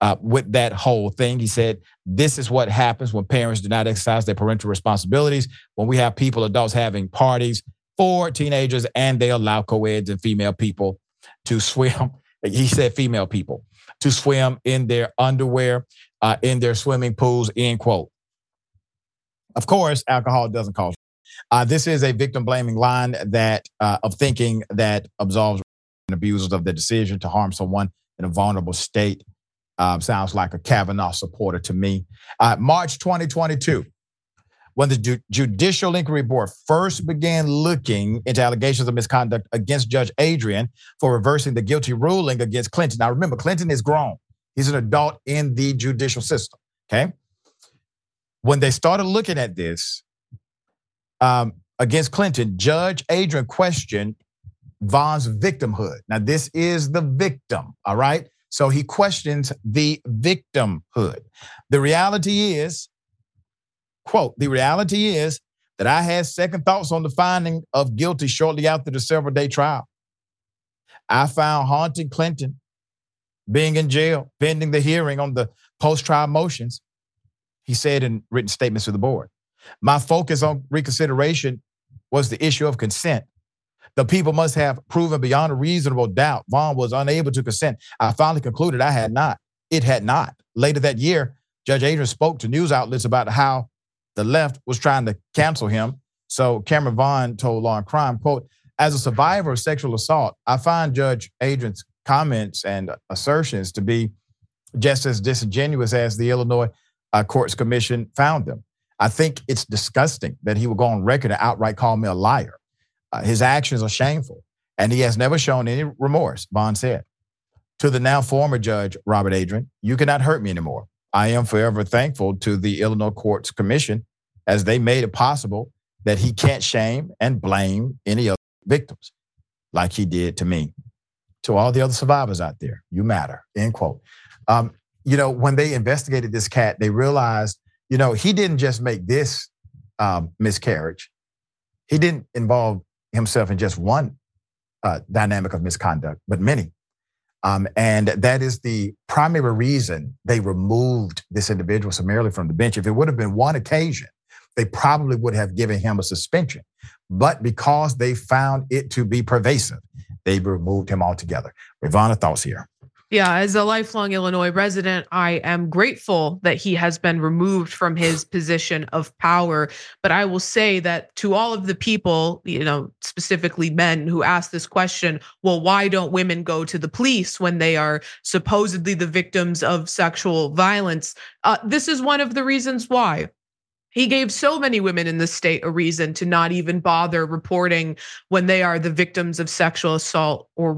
uh, with that whole thing. He said, This is what happens when parents do not exercise their parental responsibilities, when we have people, adults having parties for teenagers, and they allow co-eds and female people to swim. He said female people to swim in their underwear, uh, in their swimming pools, end quote. Of course, alcohol doesn't cause. Uh, this is a victim blaming line that uh, of thinking that absolves abusers of the decision to harm someone in a vulnerable state. Um, sounds like a Kavanaugh supporter to me. Uh, March 2022, when the Ju- Judicial Inquiry Board first began looking into allegations of misconduct against Judge Adrian for reversing the guilty ruling against Clinton. Now, remember, Clinton is grown, he's an adult in the judicial system. Okay. When they started looking at this um, against Clinton, Judge Adrian questioned Vaughn's victimhood. Now, this is the victim, all right? So he questions the victimhood. The reality is, quote, the reality is that I had second thoughts on the finding of guilty shortly after the several day trial. I found haunting Clinton being in jail, pending the hearing on the post trial motions, he said in written statements to the board. My focus on reconsideration was the issue of consent. The people must have proven beyond a reasonable doubt Vaughn was unable to consent. I finally concluded I had not. It had not. Later that year, Judge Adrian spoke to news outlets about how the left was trying to cancel him. So Cameron Vaughn told Law and Crime, quote, as a survivor of sexual assault, I find Judge Adrian's comments and assertions to be just as disingenuous as the Illinois uh, Courts Commission found them. I think it's disgusting that he would go on record and outright call me a liar. His actions are shameful, and he has never shown any remorse, Bond said. To the now former judge, Robert Adrian, you cannot hurt me anymore. I am forever thankful to the Illinois Courts Commission as they made it possible that he can't shame and blame any other victims like he did to me. To all the other survivors out there, you matter, end quote. Um, you know, when they investigated this cat, they realized, you know, he didn't just make this um, miscarriage. He didn't involve himself in just one uh, dynamic of misconduct, but many. Um, and that is the primary reason they removed this individual summarily from the bench. If it would have been one occasion, they probably would have given him a suspension. But because they found it to be pervasive, they removed him altogether. Ivana, thoughts here? Yeah, as a lifelong Illinois resident, I am grateful that he has been removed from his position of power. But I will say that to all of the people, you know, specifically men who ask this question, well, why don't women go to the police when they are supposedly the victims of sexual violence? Uh, this is one of the reasons why. He gave so many women in the state a reason to not even bother reporting when they are the victims of sexual assault or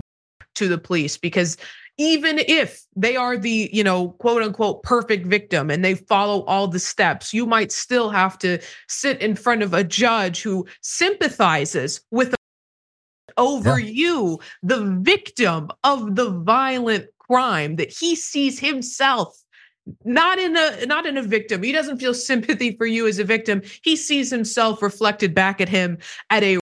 to the police because even if they are the you know quote unquote perfect victim and they follow all the steps you might still have to sit in front of a judge who sympathizes with over yeah. you the victim of the violent crime that he sees himself not in a not in a victim he doesn't feel sympathy for you as a victim he sees himself reflected back at him at a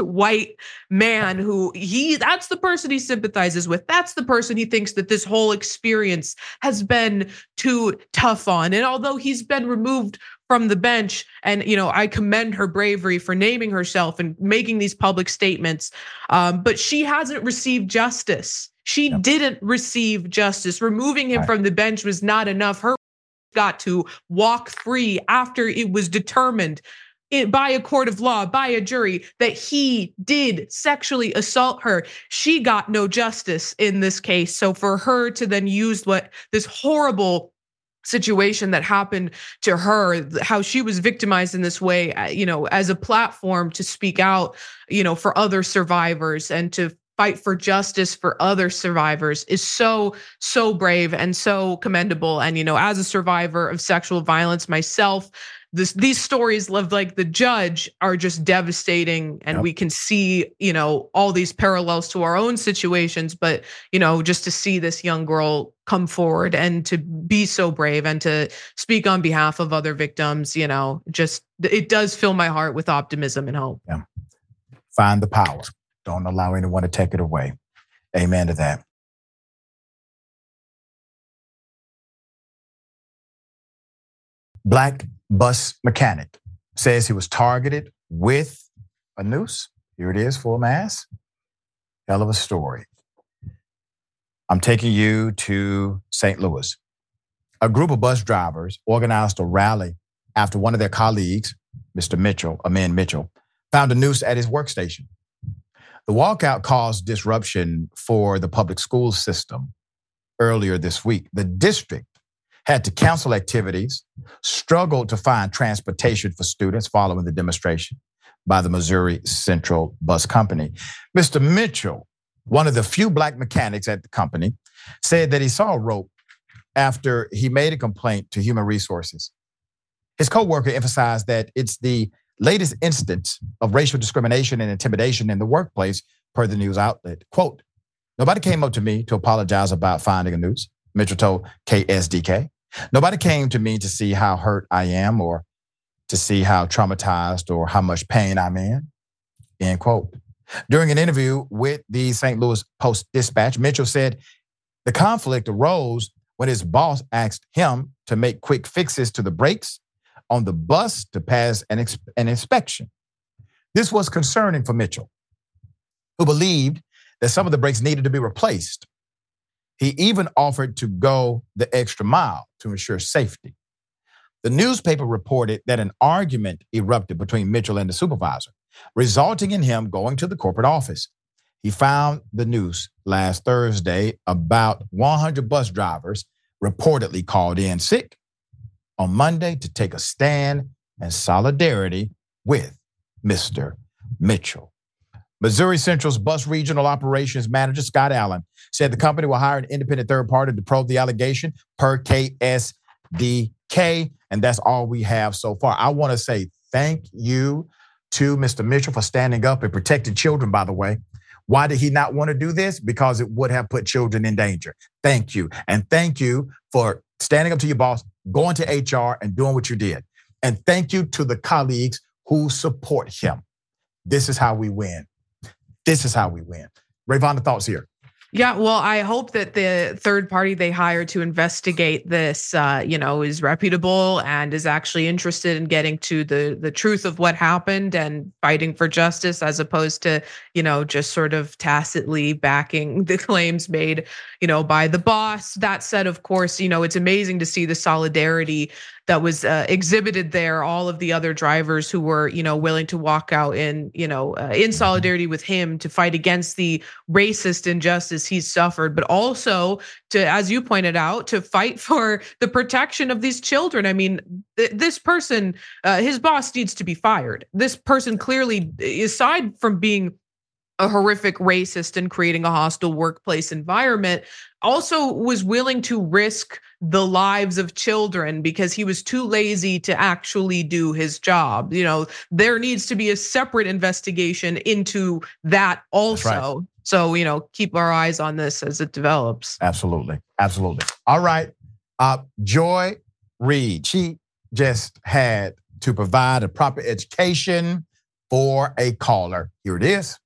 white man who he that's the person he sympathizes with. That's the person he thinks that this whole experience has been too tough on. And although he's been removed from the bench and you know i commend her bravery for naming herself and making these public statements um, but she hasn't received justice. She didn't receive justice. Removing him right. from the bench was not enough. Her got to walk free after it was determined it, by a court of law, by a jury, that he did sexually assault her. She got no justice in this case. So for her to then use what this horrible situation that happened to her how she was victimized in this way uh, you know as a platform to speak out you know for other survivors and to fight for justice for other survivors is so so brave and so commendable and you know as a survivor of sexual violence myself this these stories of like the judge are just devastating and yep. we can see you know all these parallels to our own situations but you know just to see this young girl come forward and to be so brave and to speak on behalf of other victims you know just it does fill my heart with optimism and hope. Yeah. Find the power. Don't allow anyone to take it away. Amen to that Black bus mechanic says he was targeted with a noose. Here it is, full mass. Hell of a story. I'm taking you to St. Louis. A group of bus drivers organized a rally after one of their colleagues, Mr. Mitchell, Amen Mitchell, found a noose at his workstation. The walkout caused disruption for the public school system earlier this week. The district had to cancel activities, struggled to find transportation for students following the demonstration by the Missouri Central Bus Company. Mr. Mitchell, one of the few black mechanics at the company, said that he saw a rope after he made a complaint to Human Resources. His coworker emphasized that it's the latest instance of racial discrimination and intimidation in the workplace, per the news outlet. Quote, Nobody came up to me to apologize about finding a noose, Mitchell told KSDK. Nobody came to me to see how hurt I am or to see how traumatized or how much pain I'm in. End quote. During an interview with the St. Louis Post Dispatch, Mitchell said the conflict arose when his boss asked him to make quick fixes to the brakes on the bus to pass an, an inspection. This was concerning for Mitchell, who believed that some of the brakes needed to be replaced he even offered to go the extra mile to ensure safety. The newspaper reported that an argument erupted between Mitchell and the supervisor, resulting in him going to the corporate office. He found the news last Thursday about 100 bus drivers reportedly called in sick on Monday to take a stand in solidarity with Mr. Mitchell. Missouri Central's bus regional operations manager, Scott Allen, said the company will hire an independent third party to probe the allegation per KSDK. And that's all we have so far. I want to say thank you to Mr. Mitchell for standing up and protecting children, by the way. Why did he not want to do this? Because it would have put children in danger. Thank you. And thank you for standing up to your boss, going to HR and doing what you did. And thank you to the colleagues who support him. This is how we win. This is how we win. Rayvon, the thoughts here. Yeah, well, I hope that the third party they hire to investigate this, uh, you know, is reputable and is actually interested in getting to the the truth of what happened and fighting for justice, as opposed to, you know, just sort of tacitly backing the claims made, you know, by the boss. That said, of course, you know, it's amazing to see the solidarity that was uh, exhibited there all of the other drivers who were you know willing to walk out in you know uh, in solidarity with him to fight against the racist injustice he's suffered but also to as you pointed out to fight for the protection of these children. I mean th- this person uh, his boss needs to be fired. This person clearly aside from being a horrific racist and creating a hostile workplace environment also was willing to risk the lives of children because he was too lazy to actually do his job. You know, there needs to be a separate investigation into that also. Right. So, you know, keep our eyes on this as it develops. Absolutely. Absolutely. All right. Uh, Joy Reid, she just had to provide a proper education for a caller. Here it is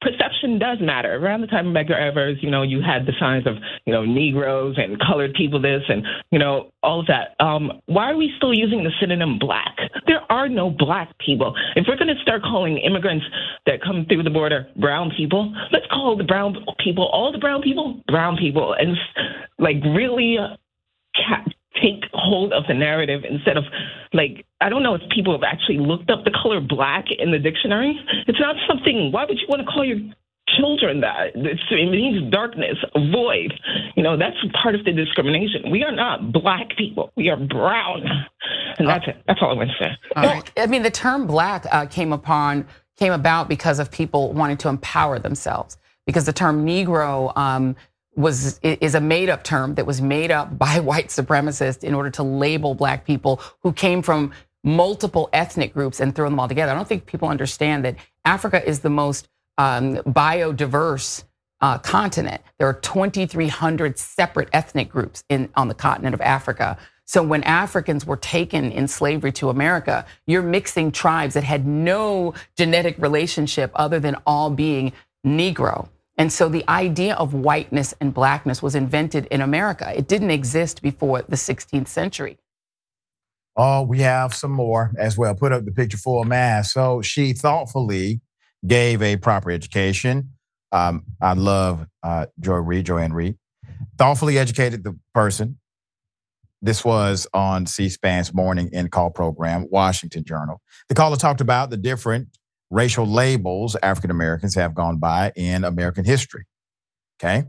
perception does matter. Around the time of Medgar Evers, you know, you had the signs of, you know, Negroes and colored people this and, you know, all of that. Um, why are we still using the synonym black? There are no black people. If we're going to start calling immigrants that come through the border brown people, let's call the brown people, all the brown people, brown people, and like really take hold of the narrative instead of like I don't know if people have actually looked up the color black in the dictionary. It's not something. Why would you want to call your children that? It's, it means darkness, void. You know that's part of the discrimination. We are not black people. We are brown, and that's it. That's all I want to say. I mean, the term black uh, came upon came about because of people wanting to empower themselves because the term Negro um, was is a made up term that was made up by white supremacists in order to label black people who came from multiple ethnic groups and throw them all together. I don't think people understand that Africa is the most um, biodiverse uh, continent. There are 2,300 separate ethnic groups in on the continent of Africa. So when Africans were taken in slavery to America, you're mixing tribes that had no genetic relationship other than all being Negro. And so the idea of whiteness and blackness was invented in America. It didn't exist before the 16th century. Oh, we have some more as well. Put up the picture for a mass. So she thoughtfully gave a proper education. Um, I love uh, Joy Reid, Joy-Ann Reid. Thoughtfully educated the person. This was on C-SPAN's Morning in Call program, Washington Journal. The caller talked about the different racial labels African Americans have gone by in American history. Okay.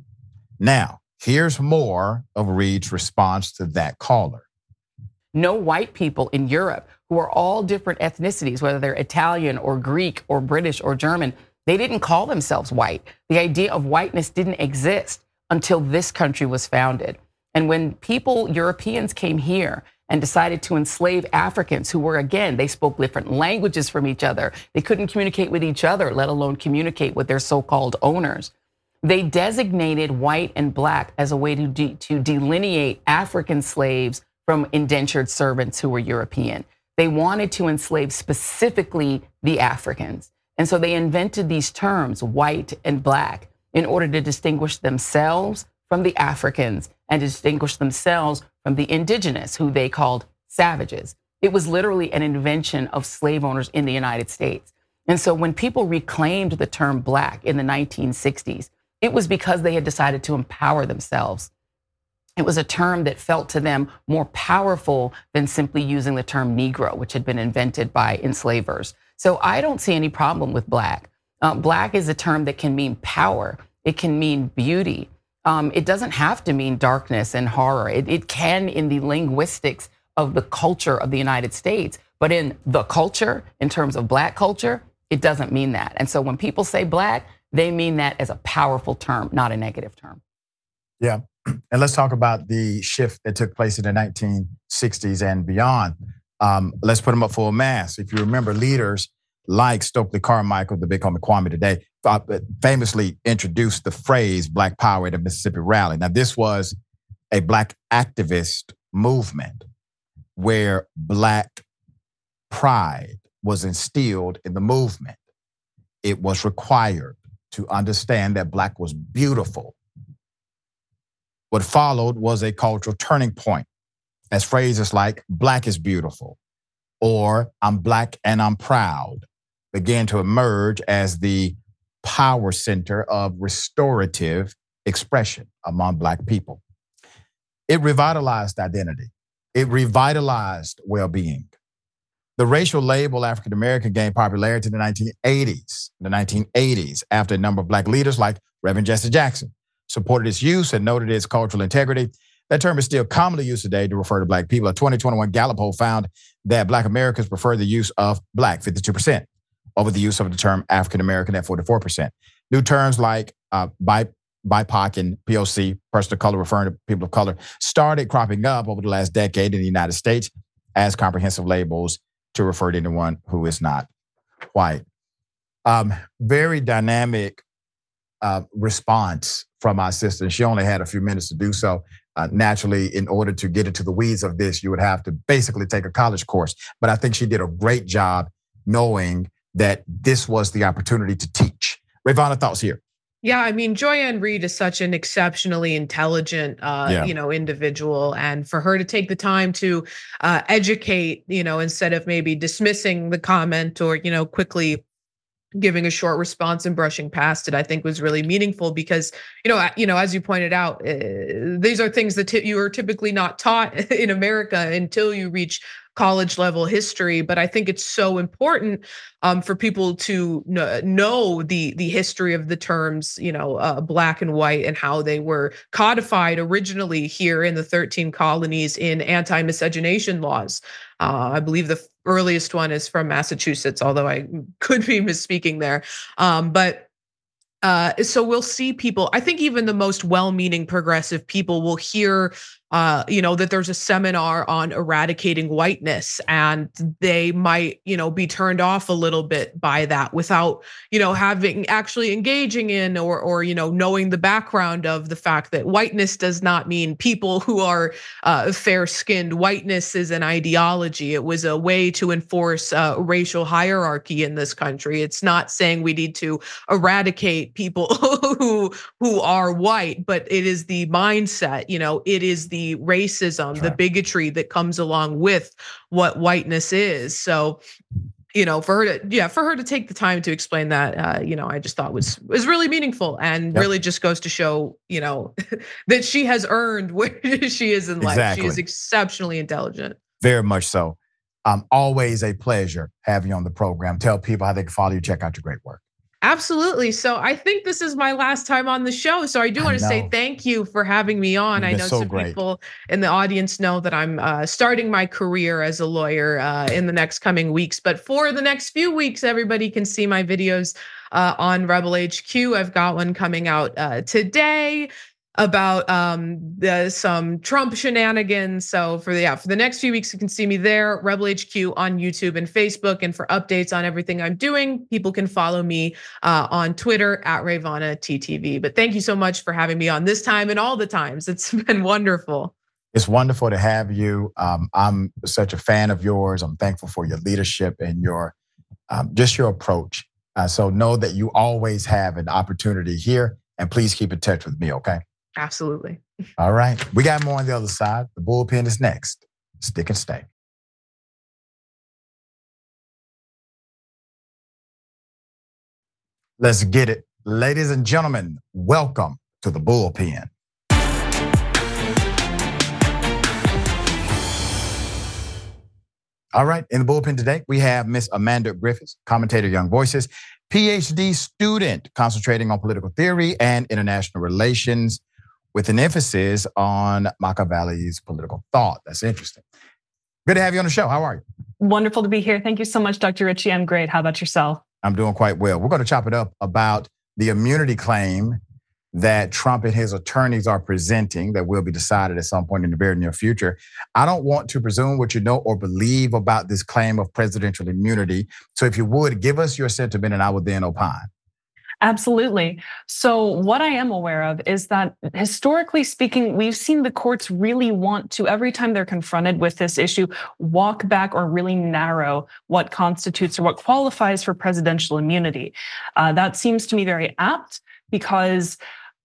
Now, here's more of Reid's response to that caller. No white people in Europe who are all different ethnicities, whether they're Italian or Greek or British or German, they didn't call themselves white. The idea of whiteness didn't exist until this country was founded. And when people, Europeans came here and decided to enslave Africans who were, again, they spoke different languages from each other. They couldn't communicate with each other, let alone communicate with their so called owners. They designated white and black as a way to, de- to delineate African slaves from indentured servants who were European. They wanted to enslave specifically the Africans. And so they invented these terms, white and black, in order to distinguish themselves from the Africans and distinguish themselves from the indigenous, who they called savages. It was literally an invention of slave owners in the United States. And so when people reclaimed the term black in the 1960s, it was because they had decided to empower themselves. It was a term that felt to them more powerful than simply using the term Negro, which had been invented by enslavers. So I don't see any problem with black. Uh, black is a term that can mean power, it can mean beauty, um, it doesn't have to mean darkness and horror. It, it can in the linguistics of the culture of the United States, but in the culture, in terms of black culture, it doesn't mean that. And so when people say black, they mean that as a powerful term, not a negative term. Yeah. And let's talk about the shift that took place in the 1960s and beyond. Um, let's put them up for a mass. If you remember, leaders like Stokely Carmichael, the big homie Kwame Ture, uh, famously introduced the phrase Black Power at a Mississippi rally. Now, this was a Black activist movement where Black pride was instilled in the movement. It was required to understand that Black was beautiful. What followed was a cultural turning point as phrases like Black is beautiful or I'm Black and I'm proud began to emerge as the power center of restorative expression among Black people. It revitalized identity, it revitalized well being. The racial label African American gained popularity in the 1980s, the 1980s, after a number of Black leaders like Reverend Jesse Jackson supported its use and noted its cultural integrity. That term is still commonly used today to refer to Black people. A 2021 Gallup poll found that Black Americans prefer the use of Black, 52% over the use of the term African American at 44%. New terms like uh, BIPOC and POC, person of color referring to people of color, started cropping up over the last decade in the United States as comprehensive labels to refer to anyone who is not white. Um, very dynamic uh, response from my sister. She only had a few minutes to do so. Uh, naturally, in order to get into the weeds of this, you would have to basically take a college course. But I think she did a great job knowing that this was the opportunity to teach. Rayyvana, thoughts here? Yeah, I mean, Joy-Ann Reid is such an exceptionally intelligent, uh, yeah. you know, individual, and for her to take the time to uh, educate, you know, instead of maybe dismissing the comment or you know quickly giving a short response and brushing past it i think was really meaningful because you know you know as you pointed out uh, these are things that t- you are typically not taught in america until you reach college level history but i think it's so important um, for people to know the the history of the terms you know uh, black and white and how they were codified originally here in the 13 colonies in anti-miscegenation laws uh, i believe the earliest one is from massachusetts although i could be misspeaking there um, but uh, so we'll see people. I think even the most well-meaning progressive people will hear uh, you know, that there's a seminar on eradicating whiteness, and they might, you know, be turned off a little bit by that without, you know, having actually engaging in or, or you know, knowing the background of the fact that whiteness does not mean people who are uh, fair-skinned. Whiteness is an ideology. It was a way to enforce uh, racial hierarchy in this country. It's not saying we need to eradicate people who who are white, but it is the mindset. You know, it is the racism, right. the bigotry that comes along with what whiteness is. So, you know, for her to yeah, for her to take the time to explain that, uh, you know, I just thought was was really meaningful and yep. really just goes to show, you know, that she has earned where she is in life. Exactly. She is exceptionally intelligent. Very much so. Um, always a pleasure having you on the program. Tell people how they can follow you, check out your great work. Absolutely. So I think this is my last time on the show. So I do want to say thank you for having me on. I know so some great. people in the audience know that I'm uh, starting my career as a lawyer uh, in the next coming weeks. But for the next few weeks, everybody can see my videos uh, on Rebel HQ. I've got one coming out uh, today about um the some Trump shenanigans. So for the yeah, for the next few weeks, you can see me there, Rebel HQ on YouTube and Facebook. And for updates on everything I'm doing, people can follow me uh, on Twitter at Rayyvana TTV. But thank you so much for having me on this time and all the times. It's been wonderful. It's wonderful to have you. Um, I'm such a fan of yours. I'm thankful for your leadership and your um, just your approach. Uh, so know that you always have an opportunity here, and please keep in touch with me. Okay. Absolutely. All right. We got more on the other side. The bullpen is next. Stick and stay. Let's get it. Ladies and gentlemen, welcome to the bullpen. All right, in the bullpen today, we have Miss Amanda Griffiths, commentator, Young Voices, PhD student concentrating on political theory and international relations with an emphasis on Machiavelli's political thought. That's interesting. Good to have you on the show. How are you? Wonderful to be here. Thank you so much, Dr. Richey. I'm great. How about yourself? I'm doing quite well. We're going to chop it up about the immunity claim that Trump and his attorneys are presenting that will be decided at some point in the very near future. I don't want to presume what you know or believe about this claim of presidential immunity. So if you would, give us your sentiment and I will then opine. Absolutely. So, what I am aware of is that historically speaking, we've seen the courts really want to, every time they're confronted with this issue, walk back or really narrow what constitutes or what qualifies for presidential immunity. Uh, that seems to me very apt because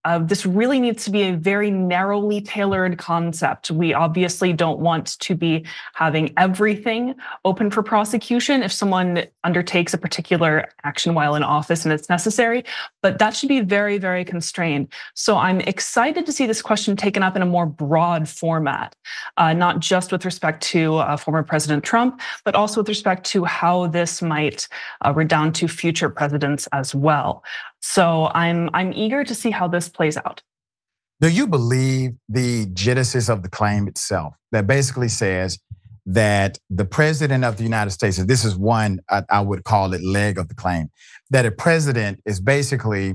uh, this really needs to be a very narrowly tailored concept. We obviously don't want to be having everything open for prosecution if someone undertakes a particular action while in office and it's necessary, but that should be very, very constrained. So I'm excited to see this question taken up in a more broad format, uh, not just with respect to uh, former President Trump, but also with respect to how this might uh, redound to future presidents as well. So I'm I'm eager to see how this plays out. Do you believe the genesis of the claim itself that basically says that the president of the United States, and this is one I, I would call it leg of the claim, that a president is basically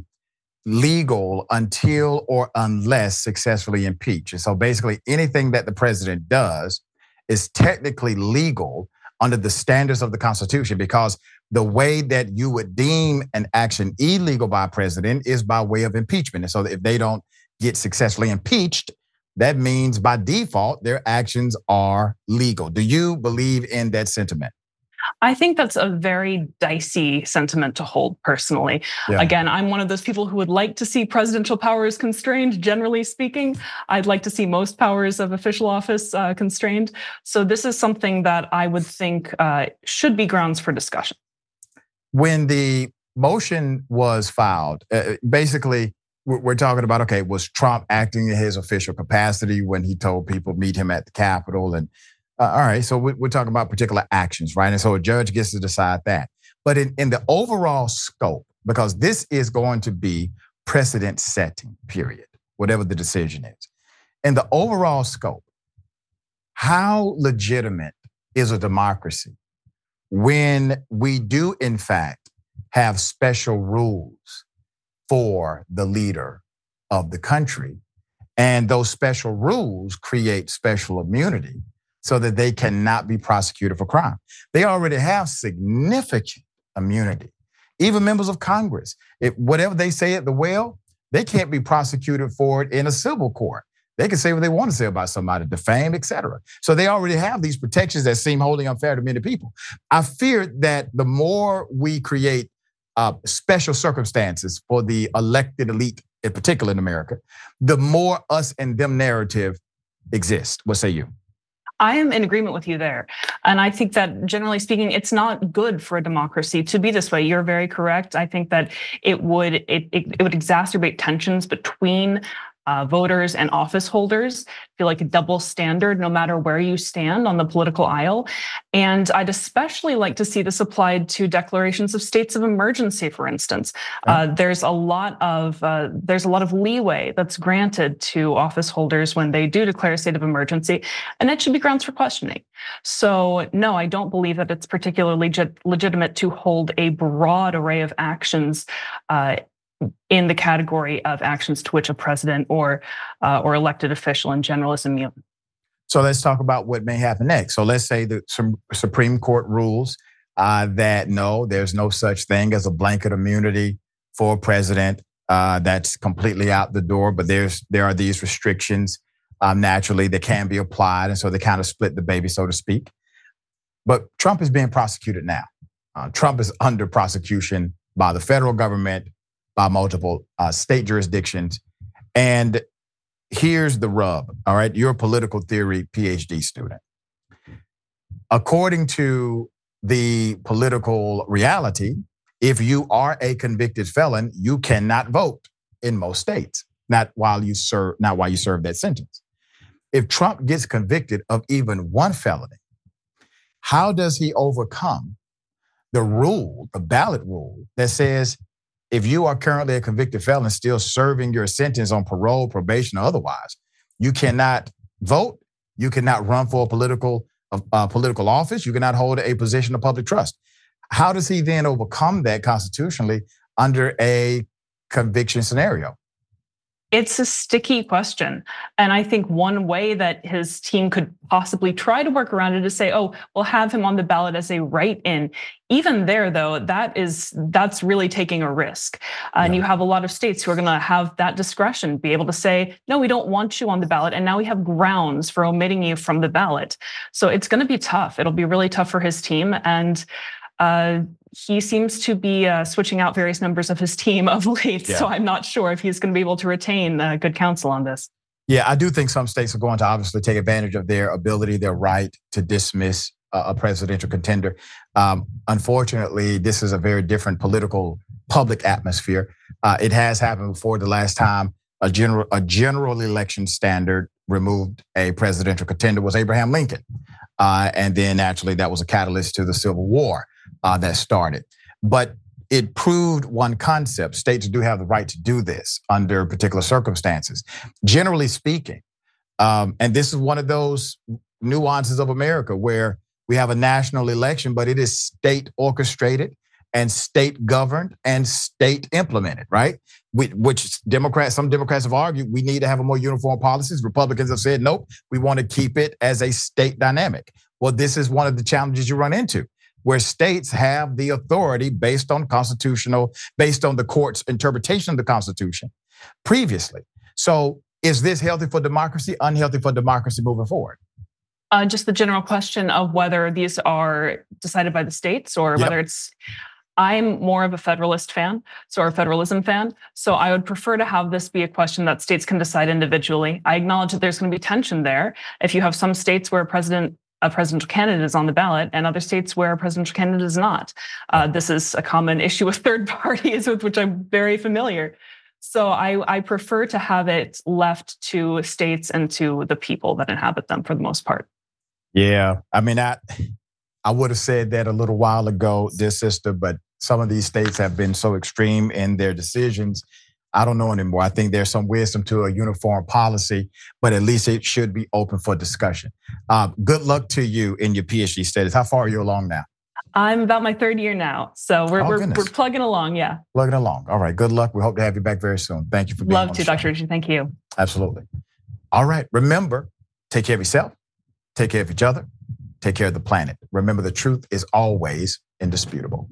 legal until or unless successfully impeached. And so basically anything that the president does is technically legal under the standards of the Constitution because the way that you would deem an action illegal by a president is by way of impeachment. And so if they don't get successfully impeached, that means by default, their actions are legal. Do you believe in that sentiment? I think that's a very dicey sentiment to hold personally. Yeah. Again, I'm one of those people who would like to see presidential powers constrained, generally speaking. I'd like to see most powers of official office uh, constrained. So, this is something that I would think uh, should be grounds for discussion when the motion was filed, uh, uh basically, we're talking about okay, was Trump acting in his official capacity when he told people meet him at the Capitol? And uh, all right, so we're talking about particular actions, right? And so a judge gets to decide that. But in, in the overall scope, because this is going to be precedent setting, period, whatever the decision is. In the overall scope, how legitimate is a democracy when we do, in fact, have special rules for the leader of the country. And those special rules create special immunity so that they cannot be prosecuted for crime. They already have significant immunity. Even members of Congress, if whatever they say at the well, they can't be prosecuted for it in a civil court. They can say what they want to say about somebody, defame, etc. So they already have these protections that seem wholly unfair to many people. I fear that the more we create uh, special circumstances for the elected elite, in particular in America, the more us and them narrative exists. What say you? I am in agreement with you there. And I think that generally speaking, it's not good for a democracy to be this way. You're very correct. I think that it would it, it, it would exacerbate tensions between uh, voters and office holders feel like a double standard no matter where you stand on the political aisle. And I'd especially like to see this applied to declarations of states of emergency, for instance. Uh, there's a lot of uh, there's a lot of leeway that's granted to office holders when they do declare a state of emergency, and it should be grounds for questioning. So no, I don't believe that it's particularly legit- legitimate to hold a broad array of actions uh, in the category of actions to which a president or uh, or elected official in general is immune. So let's talk about what may happen next. So let's say the some Supreme Court rules uh, that no, there's no such thing as a blanket immunity for a president. Uh, that's completely out the door. But there's there are these restrictions um, naturally that can be applied, and so they kind of split the baby, so to speak. But Trump is being prosecuted now. Uh, Trump is under prosecution by the federal government by multiple uh, state jurisdictions. And here's the rub, all right? You're a political theory PhD student. According to the political reality, if you are a convicted felon, you cannot vote in most states, not while you serve, not while you serve that sentence. If Trump gets convicted of even one felony, how does he overcome the rule, the ballot rule that says if you are currently a convicted felon still serving your sentence on parole, probation, or otherwise, you cannot vote. You cannot run for a political uh, political office. You cannot hold a position of public trust. How does he then overcome that constitutionally under a conviction scenario? It's a sticky question. And I think one way that his team could possibly try to work around it is say, oh, we'll have him on the ballot as a write-in. Even there, though, that is that's really taking a risk. Uh, and you have a lot of states who are going to have that discretion, be able to say, no, we don't want you on the ballot. And now we have grounds for omitting you from the ballot. So it's going to be tough. It'll be really tough for his team. And uh, he seems to be uh, switching out various members of his team of late. Yeah. So I'm not sure if he's going to be able to retain uh, good counsel on this. Yeah, I do think some states are going to obviously take advantage of their ability, their right to dismiss a presidential contender. Um, unfortunately, this is a very different political public atmosphere. Uh, it has happened before. The last time a general a general election standard removed a presidential contender was Abraham Lincoln, uh, and then naturally that was a catalyst to the Civil War uh, that started. But it proved one concept states do have the right to do this under particular circumstances. Generally speaking, um, and this is one of those nuances of America where we have a national election, but it is state orchestrated and state governed and state implemented, right? which Democrats, some Democrats have argued we need to have a more uniform policies. Republicans have said, nope, we want to keep it as a state dynamic. Well, this is one of the challenges you run into where states have the authority based on constitutional, based on the court's interpretation of the Constitution previously. So is this healthy for democracy, unhealthy for democracy moving forward? Uh, just the general question of whether these are decided by the states or yep. whether it's. I'm more of a federalist fan, so a federalism fan. So I would prefer to have this be a question that states can decide individually. I acknowledge that there's going to be tension there. If you have some states where a president a presidential candidate is on the ballot and other states where a presidential candidate is not. Uh, this is a common issue with third parties with which I'm very familiar. So I, I prefer to have it left to states and to the people that inhabit them for the most part. Yeah. I mean, I, I would have said that a little while ago, dear sister, but some of these states have been so extreme in their decisions I don't know anymore. I think there's some wisdom to a uniform policy, but at least it should be open for discussion. Uh, good luck to you in your PhD studies. How far are you along now? I'm about my third year now. So we're, Oh, we're, we're plugging along. Yeah. Plugging along. All right. Good luck. We hope to have you back very soon. Thank you for being on Love to. Dr. Richard. Thank you. Absolutely. All right. Remember, take care of yourself, take care of each other, take care of the planet. Remember, the truth is always indisputable.